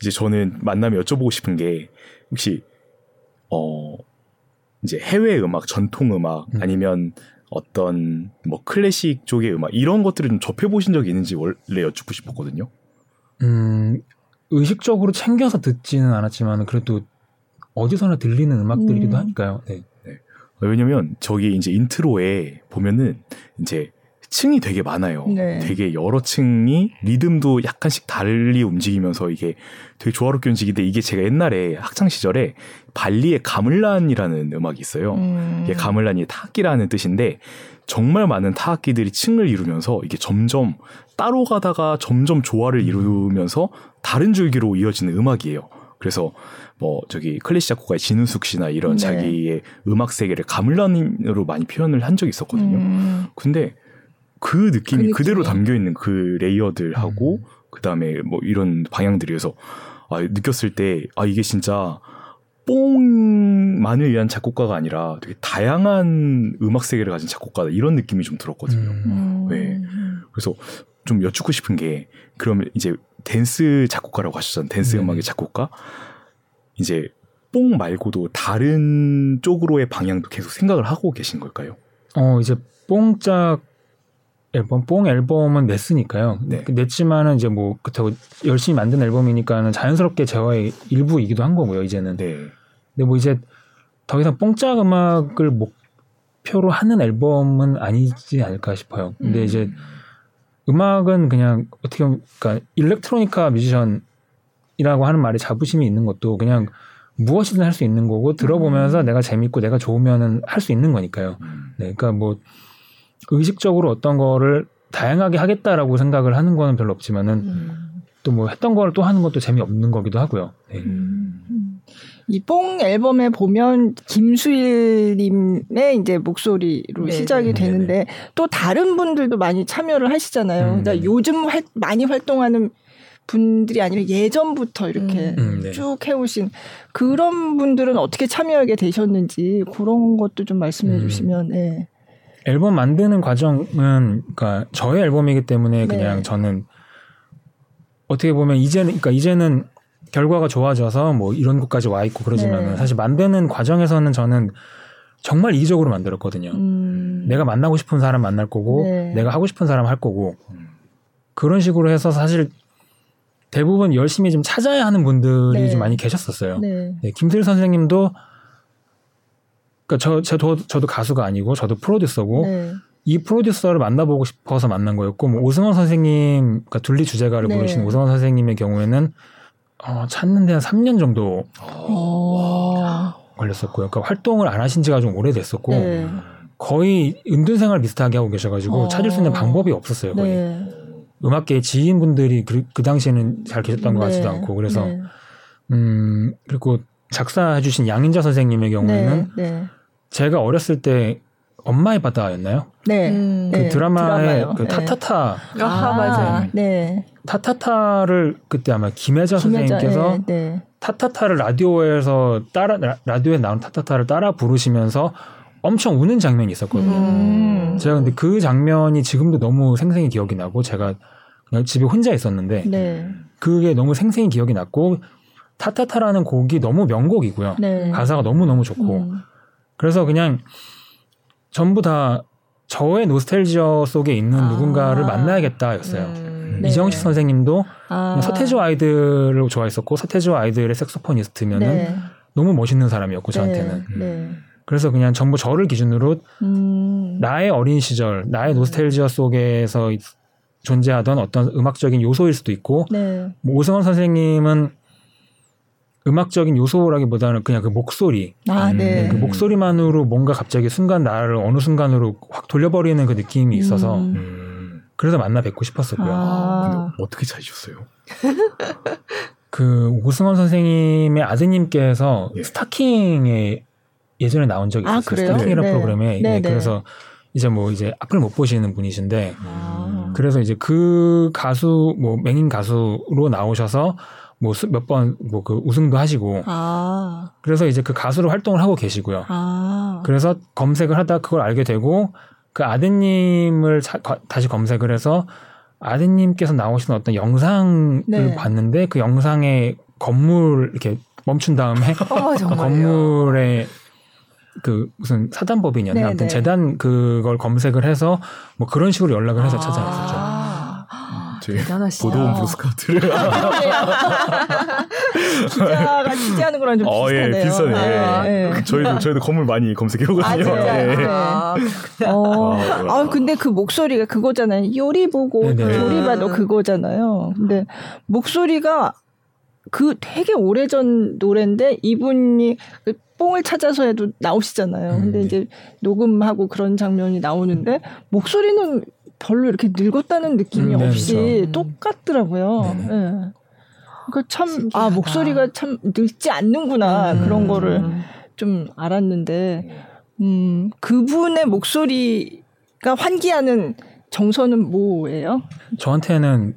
이제 저는 만나면 여쭤보고 싶은 게 혹시 어 이제 해외 음악, 전통 음악 음. 아니면 어떤 뭐 클래식 쪽의 음악 이런 것들을 좀 접해 보신 적이 있는지 원래 여쭙고 싶었거든요. 음 의식적으로 챙겨서 듣지는 않았지만 그래도 어디서나 들리는 음악들이기도 음. 하니까요. 네. 네. 왜냐면 저기 이제 intro에 보면은 이제 층이 되게 많아요. 네. 되게 여러 층이 리듬도 약간씩 달리 움직이면서 이게 되게 조화롭게 움직이는데 이게 제가 옛날에 학창 시절에 발리의 가물란이라는 음악이 있어요. 음. 이게 가물란이 타악기라는 뜻인데 정말 많은 타악기들이 층을 이루면서 이게 점점 따로 가다가 점점 조화를 이루면서 다른 줄기로 이어지는 음악이에요. 그래서 뭐 저기 클래식 작곡가의 진우숙 씨나 이런 네. 자기의 음악 세계를 가믈란으로 많이 표현을 한 적이 있었거든요. 음. 근데 그 느낌이 그 그대로 담겨 있는 그 layer들하고 음. 그다음에 뭐 이런 방향들이어서 아, 느꼈을 때 아 이게 진짜 뽕만을 위한 작곡가가 아니라 되게 다양한 음악 세계를 가진 작곡가다 이런 느낌이 좀 들었거든요. 음. 네. 그래서 좀 여쭙고 싶은 게 그러면 이제 댄스 작곡가라고 하셨잖아요. 댄스 네. 음악의 작곡가. 이제 뽕 말고도 다른 쪽으로의 방향도 계속 생각을 하고 계신 걸까요? 어, 이제 뽕짝 앨범 뽕 앨범은 냈으니까요. 네. 냈지만은 이제 뭐 그렇다고 열심히 만든 앨범이니까는 자연스럽게 재화의 일부이기도 한 거고요. 이제는. 네. 근데 뭐 이제 더 이상 뽕짝 음악을 목표로 하는 앨범은 아니지 않을까 싶어요. 근데 음. 이제 음악은 그냥 어떻게 보면 그러니까 일렉트로니카 뮤지션이라고 하는 말에 자부심이 있는 것도 그냥 무엇이든 할 수 있는 거고 들어보면서 음. 내가 재밌고 내가 좋으면은 할 수 있는 거니까요. 음. 네, 그러니까 뭐 의식적으로 어떤 거를 다양하게 하겠다라고 생각을 하는 거는 별로 없지만은 음. 또뭐 했던 거를 또 하는 것도 재미없는 거기도 하고요. 네. 음. 이뽕 앨범에 보면 김수일님의 이제 목소리로 네, 시작이 네, 네 되는데 네, 또 다른 분들도 많이 참여를 하시잖아요. 음, 그러니까 네. 요즘 활, 많이 활동하는 분들이 아니라 예전부터 이렇게 음, 음 네. 쭉 해오신 그런 분들은 어떻게 참여하게 되셨는지 그런 것도 좀 말씀해 음. 주시면. 네. 앨범 만드는 과정은 그러니까 저의 앨범이기 때문에 네. 그냥 저는 어떻게 보면 이제는 그러니까 이제는 결과가 좋아져서 뭐 이런 곳까지 와 있고 그러지만은 네. 사실 만드는 과정에서는 저는 정말 이기적으로 만들었거든요. 음. 내가 만나고 싶은 사람 만날 거고 네. 내가 하고 싶은 사람 할 거고 그런 식으로 해서 사실 대부분 열심히 좀 찾아야 하는 분들이 네. 좀 많이 계셨었어요. 네. 네, 김슬 선생님도 그러니까 저, 저도, 저도 가수가 아니고 저도 프로듀서고 네. 이 프로듀서를 만나보고 싶어서 만난 거였고 뭐 오승원 선생님, 그러니까 둘리 주제가를 네. 부르신 오승원 선생님의 경우에는 어, 찾는데 한 3년 정도 오. 걸렸었고요. 그러니까 활동을 안 하신 지가 좀 오래됐었고 네. 거의 은둔 생활 비슷하게 하고 계셔가지고 어. 찾을 수 있는 방법이 없었어요. 거의 네. 음악계 지인분들이 그, 그 당시에는 잘 계셨던 것 같지도 네. 않고 그래서 네. 음 그리고 작사해주신 양인자 선생님의 경우에는 제가 어렸을 때 엄마의 바다였나요? 네. 음. 그 네. 드라마의 그 네. 타타타. 아, 아 맞아요. 네. 타타타를 그때 아마 김혜자, 김혜자 선생님께서 네, 네. 타타타를 라디오에서 따라 라디오에 나온 타타타를 따라 부르시면서 엄청 우는 장면이 있었거든요. 음. 제가 근데 그 장면이 지금도 너무 생생히 기억이 나고 제가 그냥 집에 혼자 있었는데 네. 그게 너무 생생히 기억이 났고 타타타라는 곡이 너무 명곡이고요. 네. 가사가 너무 너무 좋고 음. 그래서 그냥 전부 다 저의 노스텔지어 속에 있는 아. 누군가를 만나야겠다였어요. 음. 이정식 네. 선생님도 아. 서태지와 아이들을 좋아했었고 서태지와 아이들의 색소포니스트면은 네. 너무 멋있는 사람이었고 저한테는. 네. 네. 그래서 그냥 전부 저를 기준으로 음. 나의 어린 시절, 나의 노스텔지어 속에서 존재하던 어떤 음악적인 요소일 수도 있고 네. 뭐 오승원 선생님은 음악적인 요소라기보다는 그냥 그 목소리, 아, 네. 그 목소리만으로 뭔가 갑자기 순간 나를 어느 순간으로 확 돌려버리는 그 느낌이 있어서 음. 그래서 만나 뵙고 싶었었고요. 아. 근데 어떻게 찾으셨어요? 그 오승원 선생님의 아드님께서 예. 스타킹에 예전에 나온 적이 아, 있었어요. 아, 스타킹이라는 네. 프로그램에 네, 네. 그래서 이제 뭐 이제 앞을 못 보시는 분이신데 아. 그래서 이제 그 가수 뭐 맹인 가수로 나오셔서 뭐 몇 번 뭐 그 우승도 하시고 아. 그래서 이제 그 가수로 활동을 하고 계시고요. 아. 그래서 검색을 하다 그걸 알게 되고 그 아드님을 자, 다시 검색을 해서 아드님께서 나오시는 어떤 영상을 네. 봤는데 그 영상에 건물 이렇게 멈춘 다음에 어, 건물에 그 무슨 사단법인이었나 네, 아무튼 네. 재단 그걸 검색을 해서 뭐 그런 식으로 연락을 해서 아~ 찾아왔었죠. 대단하시다. 보도원 브루스카트를 기자가 취재하는 거랑 좀 어, 비슷하네요. 예, 비슷하네. 아, 네. 저희도 저희도 건물 많이 검색해보거든요. 아, 네. 네. 아, 어. 아, 근데 그 목소리가 그거잖아요. 요리 보고 네네. 조리 봐도 그거잖아요. 근데 목소리가 그 되게 오래전 노래인데 이분이 그 뽕을 찾아서 해도 나오시잖아요. 근데 음. 이제 녹음하고 그런 장면이 나오는데 목소리는 별로 이렇게 늙었다는 느낌이 음, 네, 없이 그렇죠. 똑같더라고요. 네. 네. 그러니까 참, 아, 목소리가 참 늙지 않는구나. 음. 그런 거를 좀 알았는데, 음, 그분의 목소리가 환기하는 정서는 뭐예요? 저한테는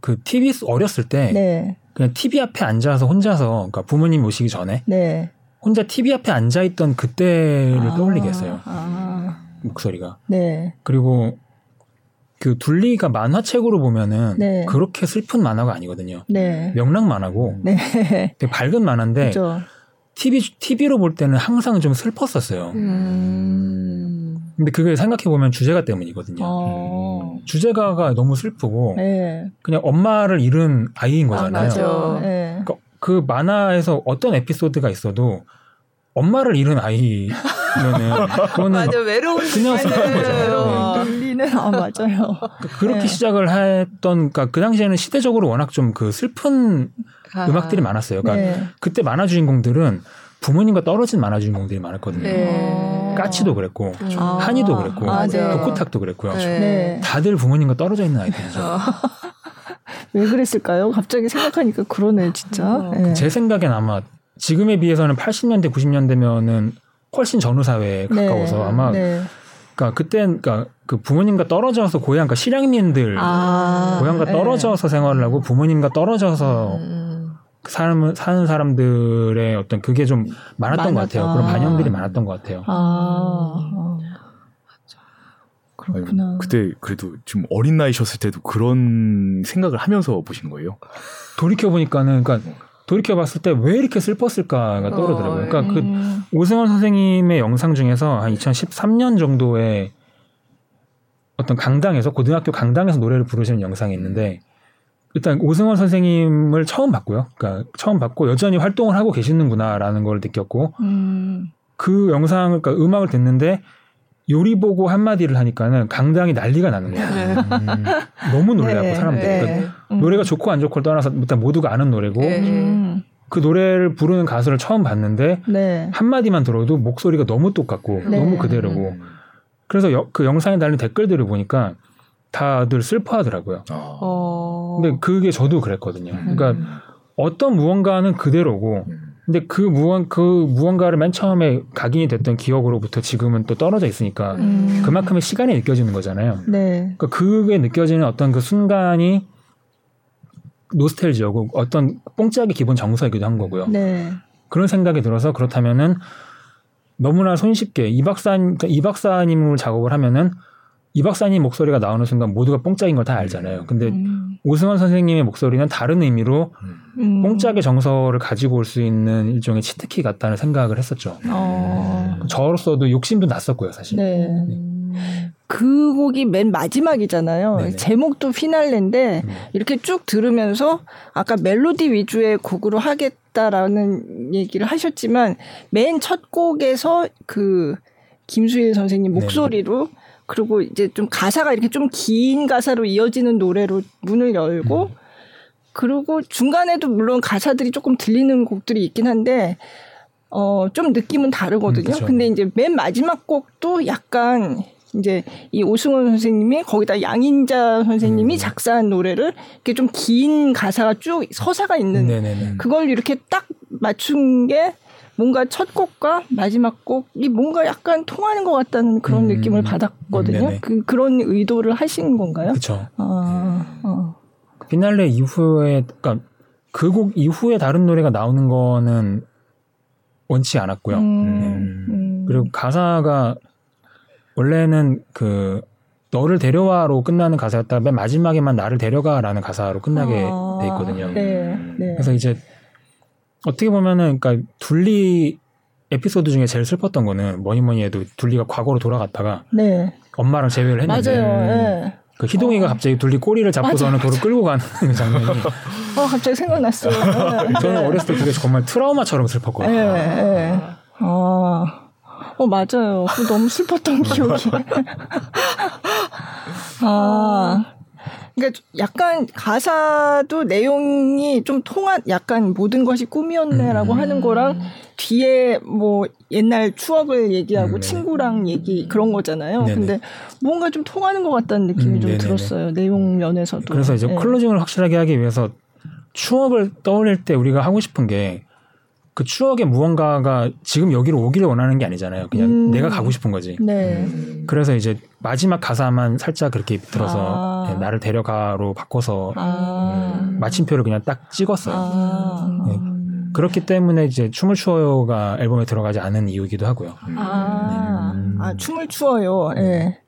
그 TV 어렸을 때 네. 그냥 TV 앞에 앉아서 혼자서 그러니까 부모님 모시기 전에 네. 혼자 TV 앞에 앉아 있던 그때를 아, 떠올리게 했어요. 아. 목소리가. 네. 그리고 그 둘리가 만화책으로 보면은 네. 그렇게 슬픈 만화가 아니거든요. 네. 명랑 만화고 네. 되게 밝은 만화인데 그렇죠. TV TV로 볼 때는 항상 좀 슬펐었어요. 음. 근데 그게 생각해 보면 주제가 때문이거든요. 어. 주제가가 너무 슬프고 네. 그냥 엄마를 잃은 아이인 거잖아요. 아, 네. 그러니까 그 만화에서 어떤 에피소드가 있어도 엄마를 잃은 아이 면은 그거는 맞아 외로운 그냥 거잖아요. 들리는 아 맞아요. 그러니까 그렇게 네. 시작을 했던 그러니까 그 당시에는 시대적으로 워낙 좀 그 슬픈 아. 음악들이 많았어요. 그러니까 네. 그때 만화 주인공들은 부모님과 떨어진 만화 주인공들이 많았거든요. 네. 까치도 그랬고 아. 한이도 그랬고 아, 네. 도코탁도 그랬고요. 네. 다들 부모님과 떨어져 있는 아이들이죠. 아. 왜 그랬을까요? 갑자기 생각하니까 그러네 진짜. 어. 네. 제 생각엔 아마 지금에 비해서는 80년대 90년대면은 훨씬 전후 사회에 네. 가까워서 아마 네. 그러니까 그땐 그러니까 그 부모님과 떨어져서 고향 그 실향민들 아, 고향과 네. 떨어져서 네. 생활을 하고 부모님과 떨어져서 음. 사람 사는 사람들의 어떤 그게 좀 많았던 많았다. 것 같아요. 그런 반영들이 많았던 것 같아요. 아, 아. 그렇구나. 아니, 그때 그래도 좀 어린 나이셨을 때도 그런 생각을 하면서 보신 거예요? 돌이켜 보니까는 그러니까 돌이켜 봤을 때 왜 이렇게 슬펐을까가 떠오르더라고요. 그러니까 그 음. 오승원 선생님의 영상 중에서 한 2013년 정도에 어떤 강당에서 고등학교 강당에서 노래를 부르시는 영상이 있는데 일단 오승원 선생님을 처음 봤고요. 그러니까 처음 봤고 여전히 활동을 하고 계시는구나라는 걸 느꼈고 음. 그 영상 그러니까 음악을 듣는데 요리 보고 한마디를 하니까는 강당이 난리가 나는 거예요. 네. 음. 너무 놀래고 네. 사람들이. 네. 그러니까 음. 노래가 좋고 안 좋고를 떠나서 일단 모두가 아는 노래고 네. 음. 그 노래를 부르는 가수를 처음 봤는데 네. 한마디만 들어도 목소리가 너무 똑같고 네. 너무 그대로고 그래서 여, 그 영상에 달린 댓글들을 보니까 다들 슬퍼하더라고요. 어. 근데 그게 저도 그랬거든요. 그러니까 어떤 무언가는 그대로고 근데 그 무언 그 무언가를 맨 처음에 각인이 됐던 기억으로부터 지금은 또 떨어져 있으니까 음. 그만큼의 시간이 느껴지는 거잖아요. 네. 그러니까 그게 느껴지는 어떤 그 순간이 노스텔지어고 어떤 뽕짝이 기본 정서이기도 한 거고요. 네. 그런 생각이 들어서 그렇다면은 너무나 손쉽게 이 박사 그러니까 이 박사님을 작업을 하면은 이 박사님 목소리가 나오는 순간 모두가 뽕짝인 걸 다 알잖아요. 근데 음. 오승환 선생님의 목소리는 다른 의미로 음. 뽕짝의 정서를 가지고 올 수 있는 일종의 치트키 같다는 생각을 했었죠. 어. 저로서도 욕심도 났었고요, 사실. 네. 네. 그 곡이 맨 마지막이잖아요. 네네. 제목도 피날레인데 음. 이렇게 쭉 들으면서 아까 멜로디 위주의 곡으로 하겠다라는 얘기를 하셨지만 맨 첫 곡에서 그 김수일 선생님 목소리로 네네. 그리고 이제 좀 가사가 이렇게 좀 긴 가사로 이어지는 노래로 문을 열고 음. 그리고 중간에도 물론 가사들이 조금 들리는 곡들이 있긴 한데 어 좀 느낌은 다르거든요. 음, 근데 이제 맨 마지막 곡도 약간 이제 이 오승원 선생님이 거기다 양인자 선생님이 음. 작사한 노래를 이렇게 좀 긴 가사가 쭉 서사가 있는 네네네. 그걸 이렇게 딱 맞춘 게 뭔가 첫 곡과 마지막 곡이 뭔가 약간 통하는 것 같다는 그런 음. 느낌을 받았거든요. 음, 그 그런 의도를 하신 건가요? 그렇죠. 아, 어. 이후에 그러니까 그 곡 이후에 다른 노래가 나오는 거는 원치 않았고요. 음. 네. 음. 그리고 가사가 원래는 그 너를 데려와로 끝나는 가사였다. 맨 마지막에만 나를 데려가라는 가사로 끝나게 아, 돼 있거든요. 네, 네. 그래서 이제 어떻게 보면은 그러니까 둘리 에피소드 중에 제일 슬펐던 거는 뭐니 뭐니 해도 둘리가 과거로 돌아갔다가 네. 엄마랑 재회를 했는데 맞아요. 네. 그 희동이가 어. 갑자기 둘리 꼬리를 잡고서는 돌을 끌고 가는 그 장면이 어 갑자기 생각났어요. 저는 네. 어렸을 때 그게 정말 트라우마처럼 슬펐거든요. 네, 네. 아, 어 맞아요. 너무 슬펐던 기억이. 아 그러니까 약간 가사도 내용이 좀 통한 약간 모든 것이 꿈이었네라고 음. 하는 거랑 뒤에 뭐 옛날 추억을 얘기하고 음. 친구랑 얘기 그런 거잖아요. 네네. 근데 뭔가 좀 통하는 것 같다는 느낌이 음, 좀 네네네. 들었어요. 내용 면에서도. 그래서 이제 네. 클로징을 확실하게 하기 위해서 추억을 떠올릴 때 우리가 하고 싶은 게 그 추억의 무언가가 지금 여기로 오기를 원하는 게 아니잖아요. 그냥 음. 내가 가고 싶은 거지. 네. 그래서 이제 마지막 가사만 살짝 그렇게 들어서 아. 네, 나를 데려가로 바꿔서 아. 마침표를 그냥 딱 찍었어요. 아. 네. 그렇기 때문에 이제 춤을 추어요가 앨범에 들어가지 않은 이유이기도 하고요. 아, 음. 아 춤을 추어요. 예. 네.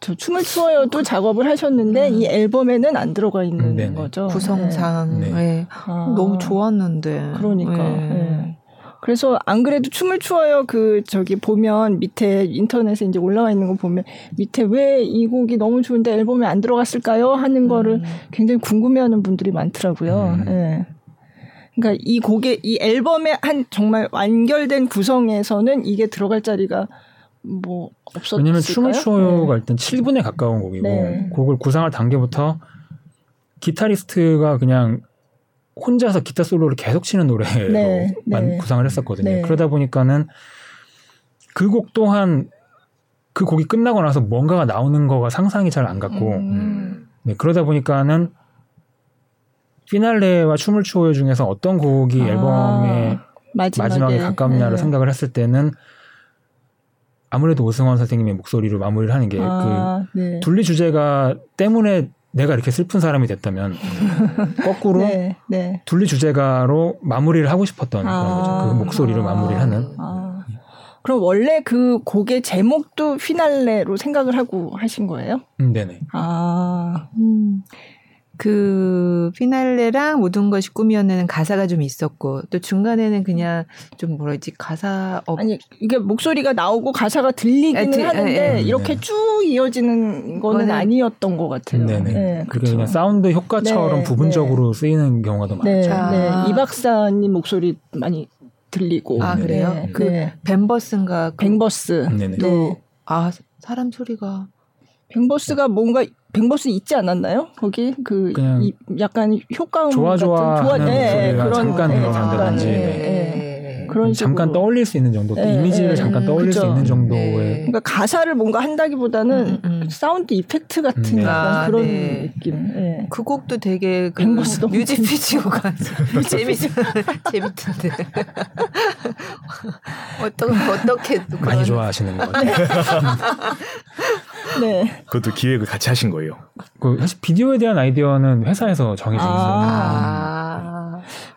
저 춤을 추어요도 작업을 하셨는데 음. 이 앨범에는 안 들어가 있는 네네. 거죠. 구성상 네. 네. 아. 너무 좋았는데. 그러니까. 네. 네. 그래서 안 그래도 춤을 추어요 그 저기 보면 밑에 인터넷에 이제 올라와 있는 거 보면 밑에 왜 이 곡이 너무 좋은데 앨범에 안 들어갔을까요 하는 거를 음. 굉장히 궁금해하는 분들이 많더라고요. 음. 네. 그러니까 이 곡의 이 앨범의 한 정말 완결된 구성에서는 이게 들어갈 자리가 뭐 없었을까요? 왜냐면 춤을 추어요가 네. 일단 7분에 가까운 곡이고 네. 곡을 구상할 단계부터 기타리스트가 그냥 혼자서 기타 솔로를 계속 치는 노래로 네. 네. 구상을 했었거든요. 네. 그러다 보니까는 그 곡 또한 그 곡이 끝나고 나서 뭔가가 나오는 거가 상상이 잘 안 갔고 음. 네, 그러다 보니까는 피날레와 춤을 추어요 중에서 어떤 곡이 아, 앨범의 마지막에, 마지막에 가깝냐를 네. 생각을 했을 때는 아무래도 오승원 선생님의 목소리로 마무리를 하는 게그 아, 네. 둘리 주제가 때문에 내가 이렇게 슬픈 사람이 됐다면 거꾸로 네, 네. 둘리 주제가로 마무리를 하고 싶었던 아, 그런 거죠. 그 목소리로 아, 마무리를 하는. 아. 그럼 원래 그 곡의 제목도 휘날레로 생각을 하고 하신 거예요? 음, 네네. 아, 음. 그 피날레랑 모든 것이 꿈이었는 가사가 좀 있었고 또 중간에는 그냥 좀 뭐라지 가사 없... 아니 이게 목소리가 나오고 가사가 들리기는 아, 하는데 에, 에, 이렇게 네. 쭉 이어지는 거는 아니었던 것 같아요. 네네. 네, 그게 그냥 사운드 효과처럼 네, 부분적으로 네. 쓰이는 경우가 더 네, 많죠. 아. 이 박사님 목소리 많이 들리고 아 그래요? 네. 그 Bang Bus인가 그 Bang Bus 또 아 사람 소리가 Bang Bus가 뭔가 Bang Bus 있지 않았나요? 거기 그 이, 약간 효과음 좋아 좋아 좋아 네, 그런 잠깐 들어간다든지 네, 네. 그런 잠깐 떠올릴 수 있는 정도, 네, 이미지를 네, 잠깐 떠올릴 그쵸. 수 있는 정도의. 네. 그러니까 가사를 뭔가 한다기보다는 음, 음. 음. sound effect 같은 음, 아, 그런 네. 느낌. 네. 그 곡도 되게 그 뮤직 비디오가 재밌 재밌던데. 어떤 어떻게 많이 좋아하시는 것 같아요. 네. 그것도 기획을 같이 하신 거예요. 그 사실 비디오에 대한 아이디어는 회사에서 정해져 있어요. 아.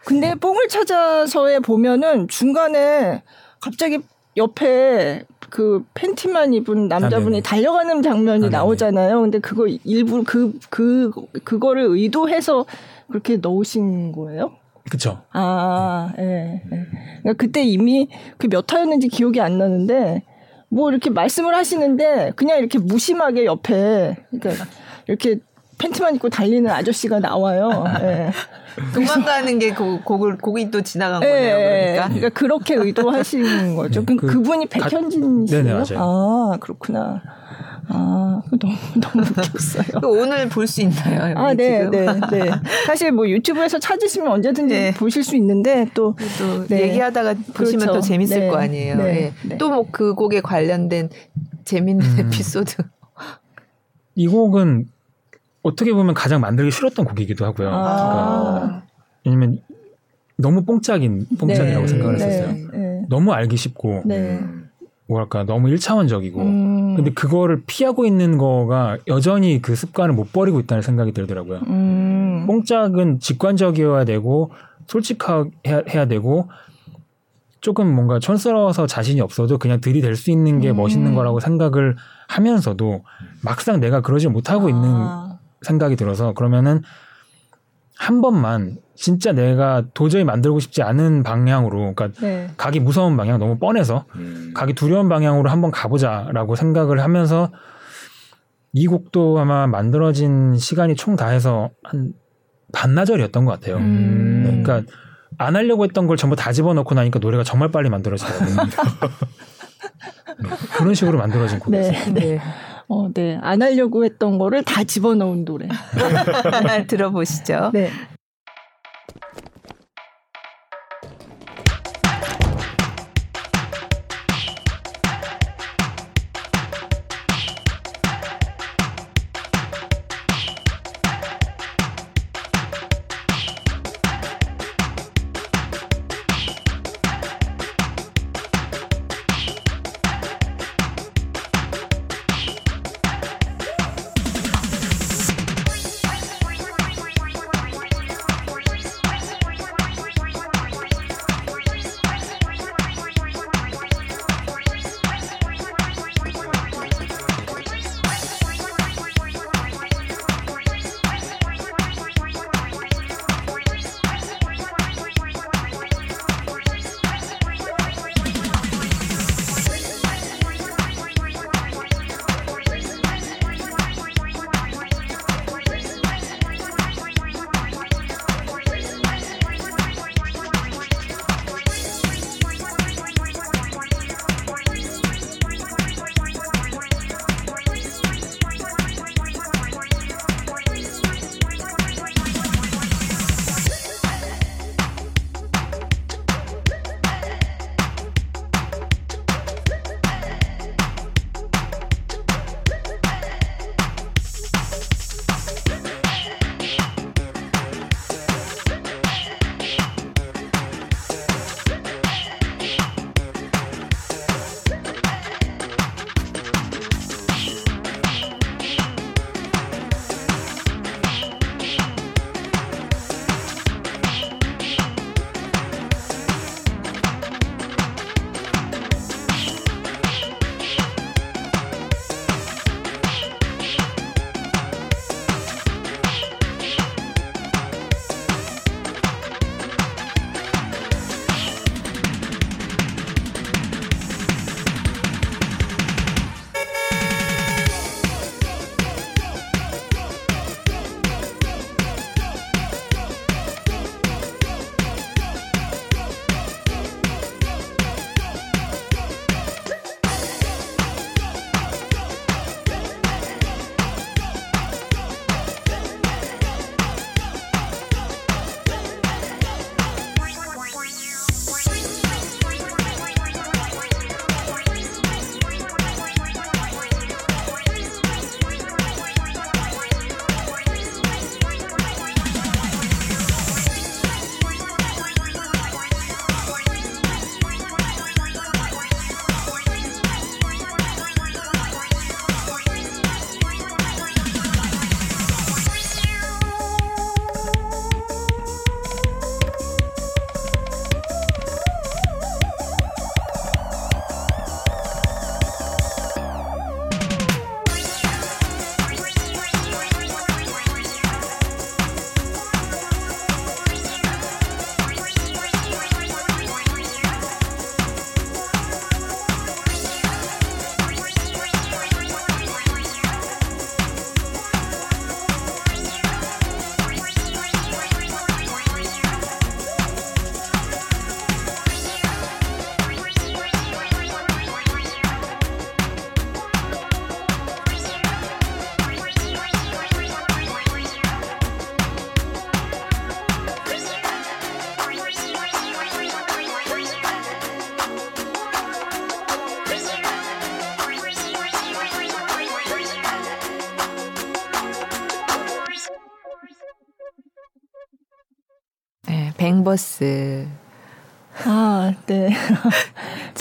근데 뽕을 찾아서에 보면은 중간에 갑자기 옆에 그 팬티만 입은 남자분이 아, 달려가는 장면이 아, 나오잖아요. 근데 그거 일부 그, 그, 그거를 의도해서 그렇게 넣으신 거예요? 그쵸. 아, 예. 네, 네. 그러니까 그때 이미 그 몇 화였는지 기억이 안 나는데 뭐 이렇게 말씀을 하시는데 그냥 이렇게 무심하게 옆에 그러니까 이렇게 팬티만 입고 달리는 아저씨가 나와요. 네. 도망가는 게 그, 곡을 곡이 또 지나간 네. 거네요. 그러니까. 그러니까 그렇게 의도하신 거죠. 네, 그, 그분이 백현진 씨예요. 아 그렇구나. 아, 너무, 너무 웃겼어요. 오늘 볼 수 있나요? 아, 네, 네, 네. 사실 뭐 유튜브에서 찾으시면 언제든지 네. 보실 수 있는데 또, 또 네. 얘기하다가 보시면 그렇죠. 더 재밌을 네. 거 아니에요. 네. 네. 네. 또뭐 그 곡에 관련된 재밌는 음. 에피소드. 이 곡은 어떻게 보면 가장 만들기 싫었던 곡이기도 하고요. 아. 그러니까 왜냐면 너무 뽕짝인 뽕짝이라고 생각을 했었어요. 너무 알기 쉽고. 뭐랄까 너무 일차원적이고 음. 근데 그거를 피하고 있는 거가 여전히 그 습관을 못 버리고 있다는 생각이 들더라고요. 음. 뽕짝은 직관적이어야 되고 솔직해야 해야 되고 조금 뭔가 촌스러워서 자신이 없어도 그냥 들이댈 수 있는 게 음. 멋있는 거라고 생각을 하면서도 막상 내가 그러지 못하고 아. 있는 생각이 들어서 그러면은 한 번만 진짜 내가 도저히 만들고 싶지 않은 방향으로, 그러니까 네. 가기 무서운 방향 너무 뻔해서 음. 가기 두려운 방향으로 한번 가보자라고 생각을 하면서 이 곡도 아마 만들어진 시간이 총 다 해서 한 반나절이었던 것 같아요. 음. 네, 그러니까 안 하려고 했던 걸 전부 다 집어넣고 나니까 노래가 정말 빨리 만들어지더라고요. 네, 그런 식으로 만들어진 곡이었어요. 네, 네. 어, 네. 안 하려고 했던 거를 다 집어넣은 노래. 들어보시죠. 네.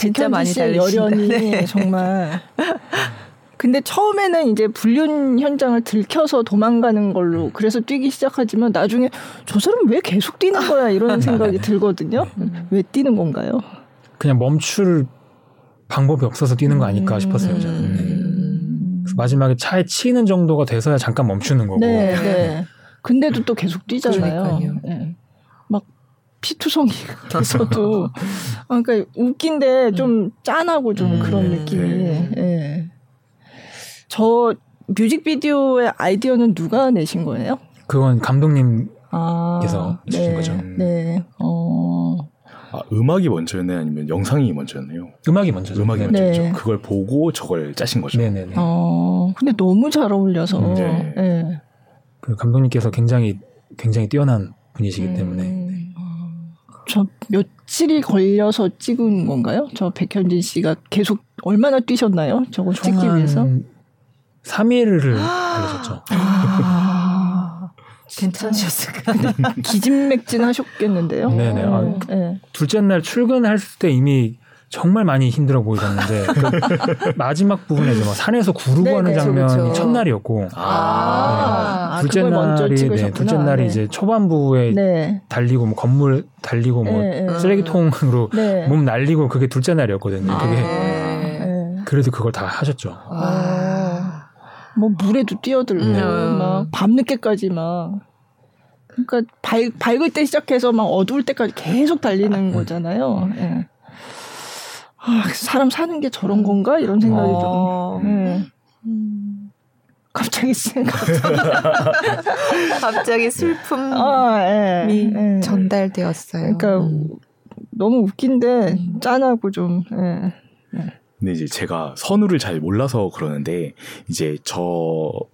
진짜 많이 달리신다. 네. 정말. 근데 처음에는 이제 불륜 현장을 들켜서 도망가는 걸로 그래서 뛰기 시작하지만 나중에 저 사람 왜 계속 뛰는 거야 이런 생각이 들거든요. 왜 뛰는 건가요? 그냥 멈출 방법이 없어서 뛰는 거 아닐까 싶었어요. 저는. 음. 네. 마지막에 차에 치이는 정도가 돼서야 잠깐 멈추는 거고. 네, 네. 근데도 또 계속 뛰잖아요. 네. 막 피투성이 돼서도 아, 그러니까 웃긴데 좀 짠하고 좀 음, 그런 느낌이. 네. 네. 저 뮤직비디오의 아이디어는 누가 내신 거예요? 그건 감독님께서 아, 주신 네, 거죠. 네. 어. 아, 음악이 먼저였나요? 아니면 영상이 먼저였나요? 음악이 먼저죠. 음악이 네. 먼저죠. 네. 그걸 보고 저걸 짜신 거죠. 네네네. 어, 근데 너무 잘 어울려서. 음, 네. 네. 그 감독님께서 굉장히 굉장히 뛰어난 분이시기 음. 때문에. 저 며칠이 걸려서 찍은 건가요? 저 백현진 씨가 계속 얼마나 뛰셨나요? 저거 찍기 위해서? 3일을 달리셨죠. 아, 괜찮으셨을까? 기진맥진 하셨겠는데요? 네네. 아, 네. 둘째 날 출근할 때 이미 정말 많이 힘들어 보이셨는데 그 마지막 부분에 이제 막 산에서 구르고 네네, 하는 장면이 그렇죠. 첫날이었고 아, 네. 둘째 날이 네, 둘째 날이 네. 이제 초반부에 네. 달리고 뭐 건물 달리고 뭐 네, 네. 쓰레기통으로 몸 날리고 그게 둘째 날이었거든요. 그게 아, 그래도 그걸 다 하셨죠. 아. 뭐 물에도 뛰어들고 음. 막 밤늦게까지 막 그러니까 밝, 밝을 때 시작해서 막 어두울 때까지 계속 달리는 음. 거잖아요. 예. 아, 사람 사는 게 저런 건가 이런 생각이 어. 좀. 예. 음. 갑자기 생각. 갑자기 슬픔이 아, 예, 예. 전달되었어요. 그러니까 음. 너무 웃긴데 음. 짠하고 좀. 예. 예. 근데 이제 제가 선우를 잘 몰라서 그러는데 이제 저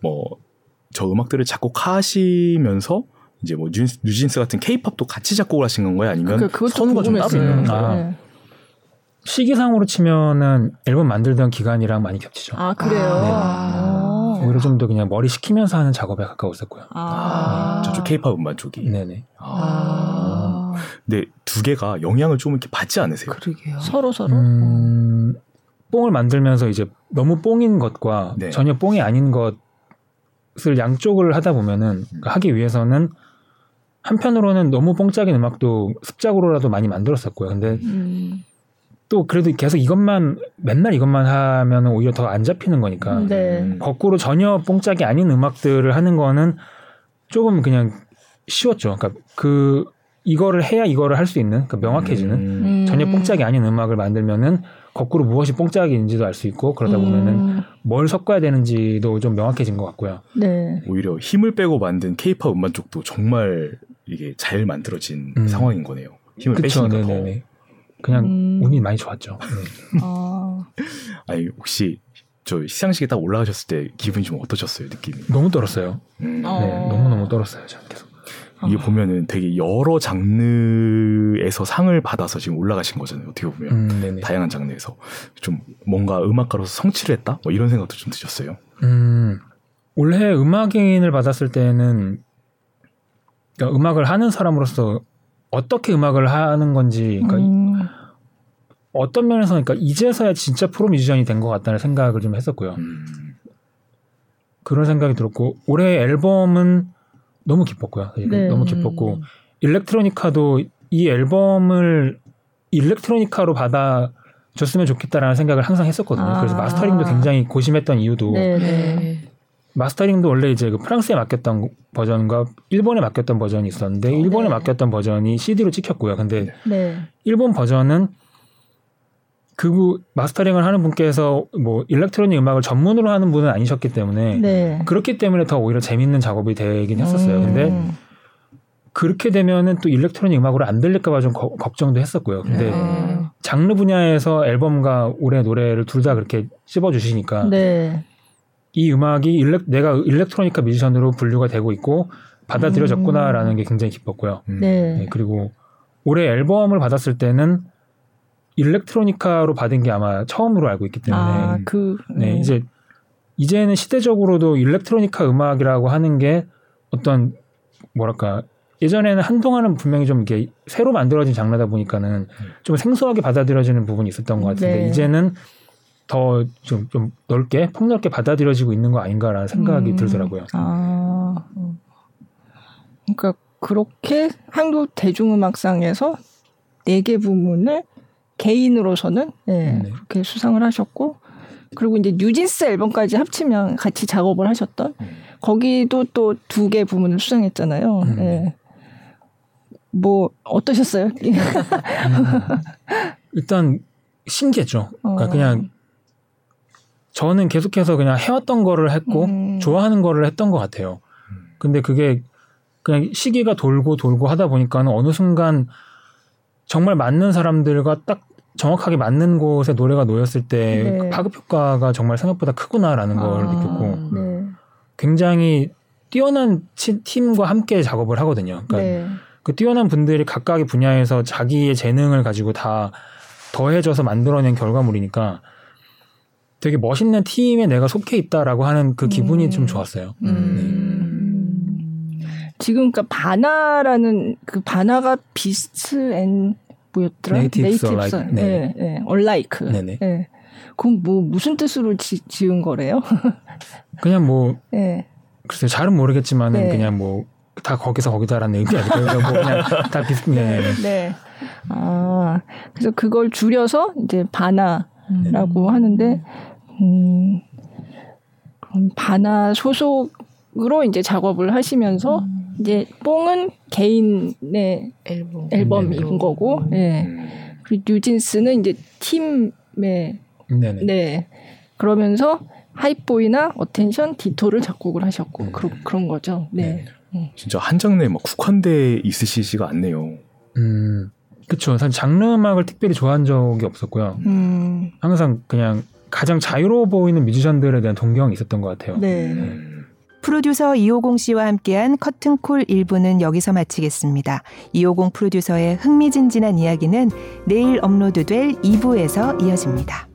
뭐 저 음악들을 작곡하시면서 이제 뭐 뉴진스, 같은 케이팝도 같이 작곡을 하신 건가요? 아니면 그, 선우가 좀 따로 있는 건가요? 아, 네. 시기상으로 치면은 앨범 만들던 기간이랑 많이 겹치죠. 아 그래요. 아, 네. 오히려 좀 더 그냥 머리 식히면서 하는 작업에 가까웠었고요. 아, 네. 저쪽 케이팝 음반 쪽이. 네네. 아. 근데 두 개가 영향을 좀 이렇게 받지 않으세요? 그러게요. 서로 서로. 음, 뽕을 만들면서 이제 너무 뽕인 것과 네. 전혀 뽕이 아닌 것을 양쪽을 하다 보면은 음. 하기 위해서는 한편으로는 너무 뽕짝인 음악도 습작으로라도 많이 만들었었고요. 근데 음. 또 그래도 계속 이것만 맨날 이것만 하면 오히려 더 안 잡히는 거니까 네. 거꾸로 전혀 뽕짝이 아닌 음악들을 하는 거는 조금 그냥 쉬웠죠. 그러니까 그 이거를 해야 이거를 할 수 있는 그러니까 명확해지는 음. 전혀 뽕짝이 아닌 음악을 만들면은 거꾸로 무엇이 뽕짝인지도 알 수 있고 그러다 보면은 음. 뭘 섞어야 되는지도 좀 명확해진 것 같고요. 네. 오히려 힘을 빼고 만든 케이팝 음반 쪽도 정말 이게 잘 만들어진 음. 상황인 거네요. 힘을 그쵸, 빼시니까 네네네. 더. 그냥 음. 운이 많이 좋았죠. 네. 아. 아니 혹시 저 시상식에 딱 올라가셨을 때 기분이 좀 어떠셨어요 느낌이? 너무 떨었어요. 음. 네, 너무 너무 떨었어요. 저는 계속. 이게 아. 보면은 되게 여러 장르에서 상을 받아서 지금 올라가신 거잖아요. 어떻게 보면 음, 다양한 장르에서 좀 뭔가 음악가로서 성취를 했다. 뭐 이런 생각도 좀 드셨어요. 음, 올해 음악인을 받았을 때는 그러니까 음악을 하는 사람으로서 어떻게 음악을 하는 건지, 그러니까 음. 어떤 면에서 그러니까 이제서야 진짜 프로 뮤지션이 된 것 같다는 생각을 좀 했었고요. 음. 그런 생각이 들었고 올해 앨범은 너무 기뻤고요. 네. 너무 기뻤고 일렉트로니카도 이 앨범을 일렉트로니카로 받아 줬으면 좋겠다라는 생각을 항상 했었거든요. 아. 그래서 마스터링도 굉장히 고심했던 이유도 네네. 네. mastering도 원래 이제 그 프랑스에 맡겼던 버전과 일본에 맡겼던 버전이 있었는데 일본에 네. 맡겼던 버전이 CD로 찍혔고요. 근데 네. 일본 버전은 그 mastering을 하는 분께서 뭐 electronic 음악을 전문으로 하는 분은 아니셨기 때문에 네. 그렇기 때문에 더 오히려 재밌는 작업이 되긴 했었어요. 음. 근데 그렇게 되면은 또 electronic 음악으로 안 들릴까봐 좀 거, 걱정도 했었고요. 근데 네. 장르 분야에서 앨범과 올해 노래를 둘 다 그렇게 씹어주시니까 네. 이 음악이 일렉, 내가 일렉트로니카 뮤지션으로 분류가 되고 있고 받아들여졌구나라는 음. 게 굉장히 기뻤고요. 네. 네. 그리고 올해 앨범을 받았을 때는 일렉트로니카로 받은 게 아마 처음으로 알고 있기 때문에 아, 그, 네, 네 이제 이제는 시대적으로도 일렉트로니카 음악이라고 하는 게 어떤 뭐랄까 예전에는 한동안은 분명히 좀 이게 새로 만들어진 장르다 보니까는 좀 생소하게 받아들여지는 부분이 있었던 것 같은데 네. 이제는 더좀 좀 넓게 폭넓게 받아들여지고 있는 거 아닌가라는 생각이 음. 들더라고요. 아, 그러니까 그렇게 한국 대중음악상에서 네 개 부문을 개인으로서는 네, 네. 그렇게 수상을 하셨고 그리고 이제 뉴진스 앨범까지 합치면 같이 작업을 하셨던 음. 거기도 또 두 개 부문을 수상했잖아요. 음. 네. 뭐 어떠셨어요? 음. 일단 신기했죠. 그러니까 어. 그냥 저는 계속해서 그냥 해왔던 거를 했고 음. 좋아하는 거를 했던 것 같아요. 근데 그게 그냥 시기가 돌고 돌고 하다 보니까는 어느 순간 정말 맞는 사람들과 딱 정확하게 맞는 곳에 노래가 놓였을 때 네. 그 파급 효과가 정말 생각보다 크구나라는 아, 걸 느꼈고 네. 굉장히 뛰어난 팀과 함께 작업을 하거든요. 그러니까 네. 그 뛰어난 분들이 각각의 분야에서 자기의 재능을 가지고 다 더해져서 만들어낸 결과물이니까 되게 멋있는 팀에 내가 속해 있다라고 하는 그 기분이 음. 좀 좋았어요. 음. 네. 지금 그러니까 바나라는 그 바나가 Beasts And 뭐였더라? Natives Alike. 네. 네, 네. Alike. 네네. 네. 그럼 뭐 무슨 뜻으로 지, 지은 거래요? 그냥 뭐 네. 글쎄요 잘은 모르겠지만은 네. 그냥 뭐 다 거기서 거기다라는 의미 아닐까요? 뭐 그냥 다 비슷. 네. 네. 아 그래서 그걸 줄여서 이제 바나 라고 네. 하는데 음, 그럼 바나 소속으로 이제 작업을 하시면서 음. 이제 뽕은 개인의 앨범. 앨범인 앨범. 거고, 예. 네. 그리고 뉴진스는 이제 팀의 네네. 네. 그러면서 Hype Boy나 Attention, Ditto를 작곡을 하셨고 음. 그, 그런 거죠. 네. 네. 진짜 한 장르에 막 국한돼 있으시지가 않네요. 음, 그렇죠. 사실 장르 음악을 특별히 좋아한 적이 없었고요. 음. 항상 그냥 가장 자유로워 보이는 뮤지션들에 대한 동경이 있었던 것 같아요. 네. 네. 프로듀서 이오공 씨와 함께한 커튼콜 1부는 여기서 마치겠습니다. 이오공 프로듀서의 흥미진진한 이야기는 내일 업로드될 2부에서 이어집니다.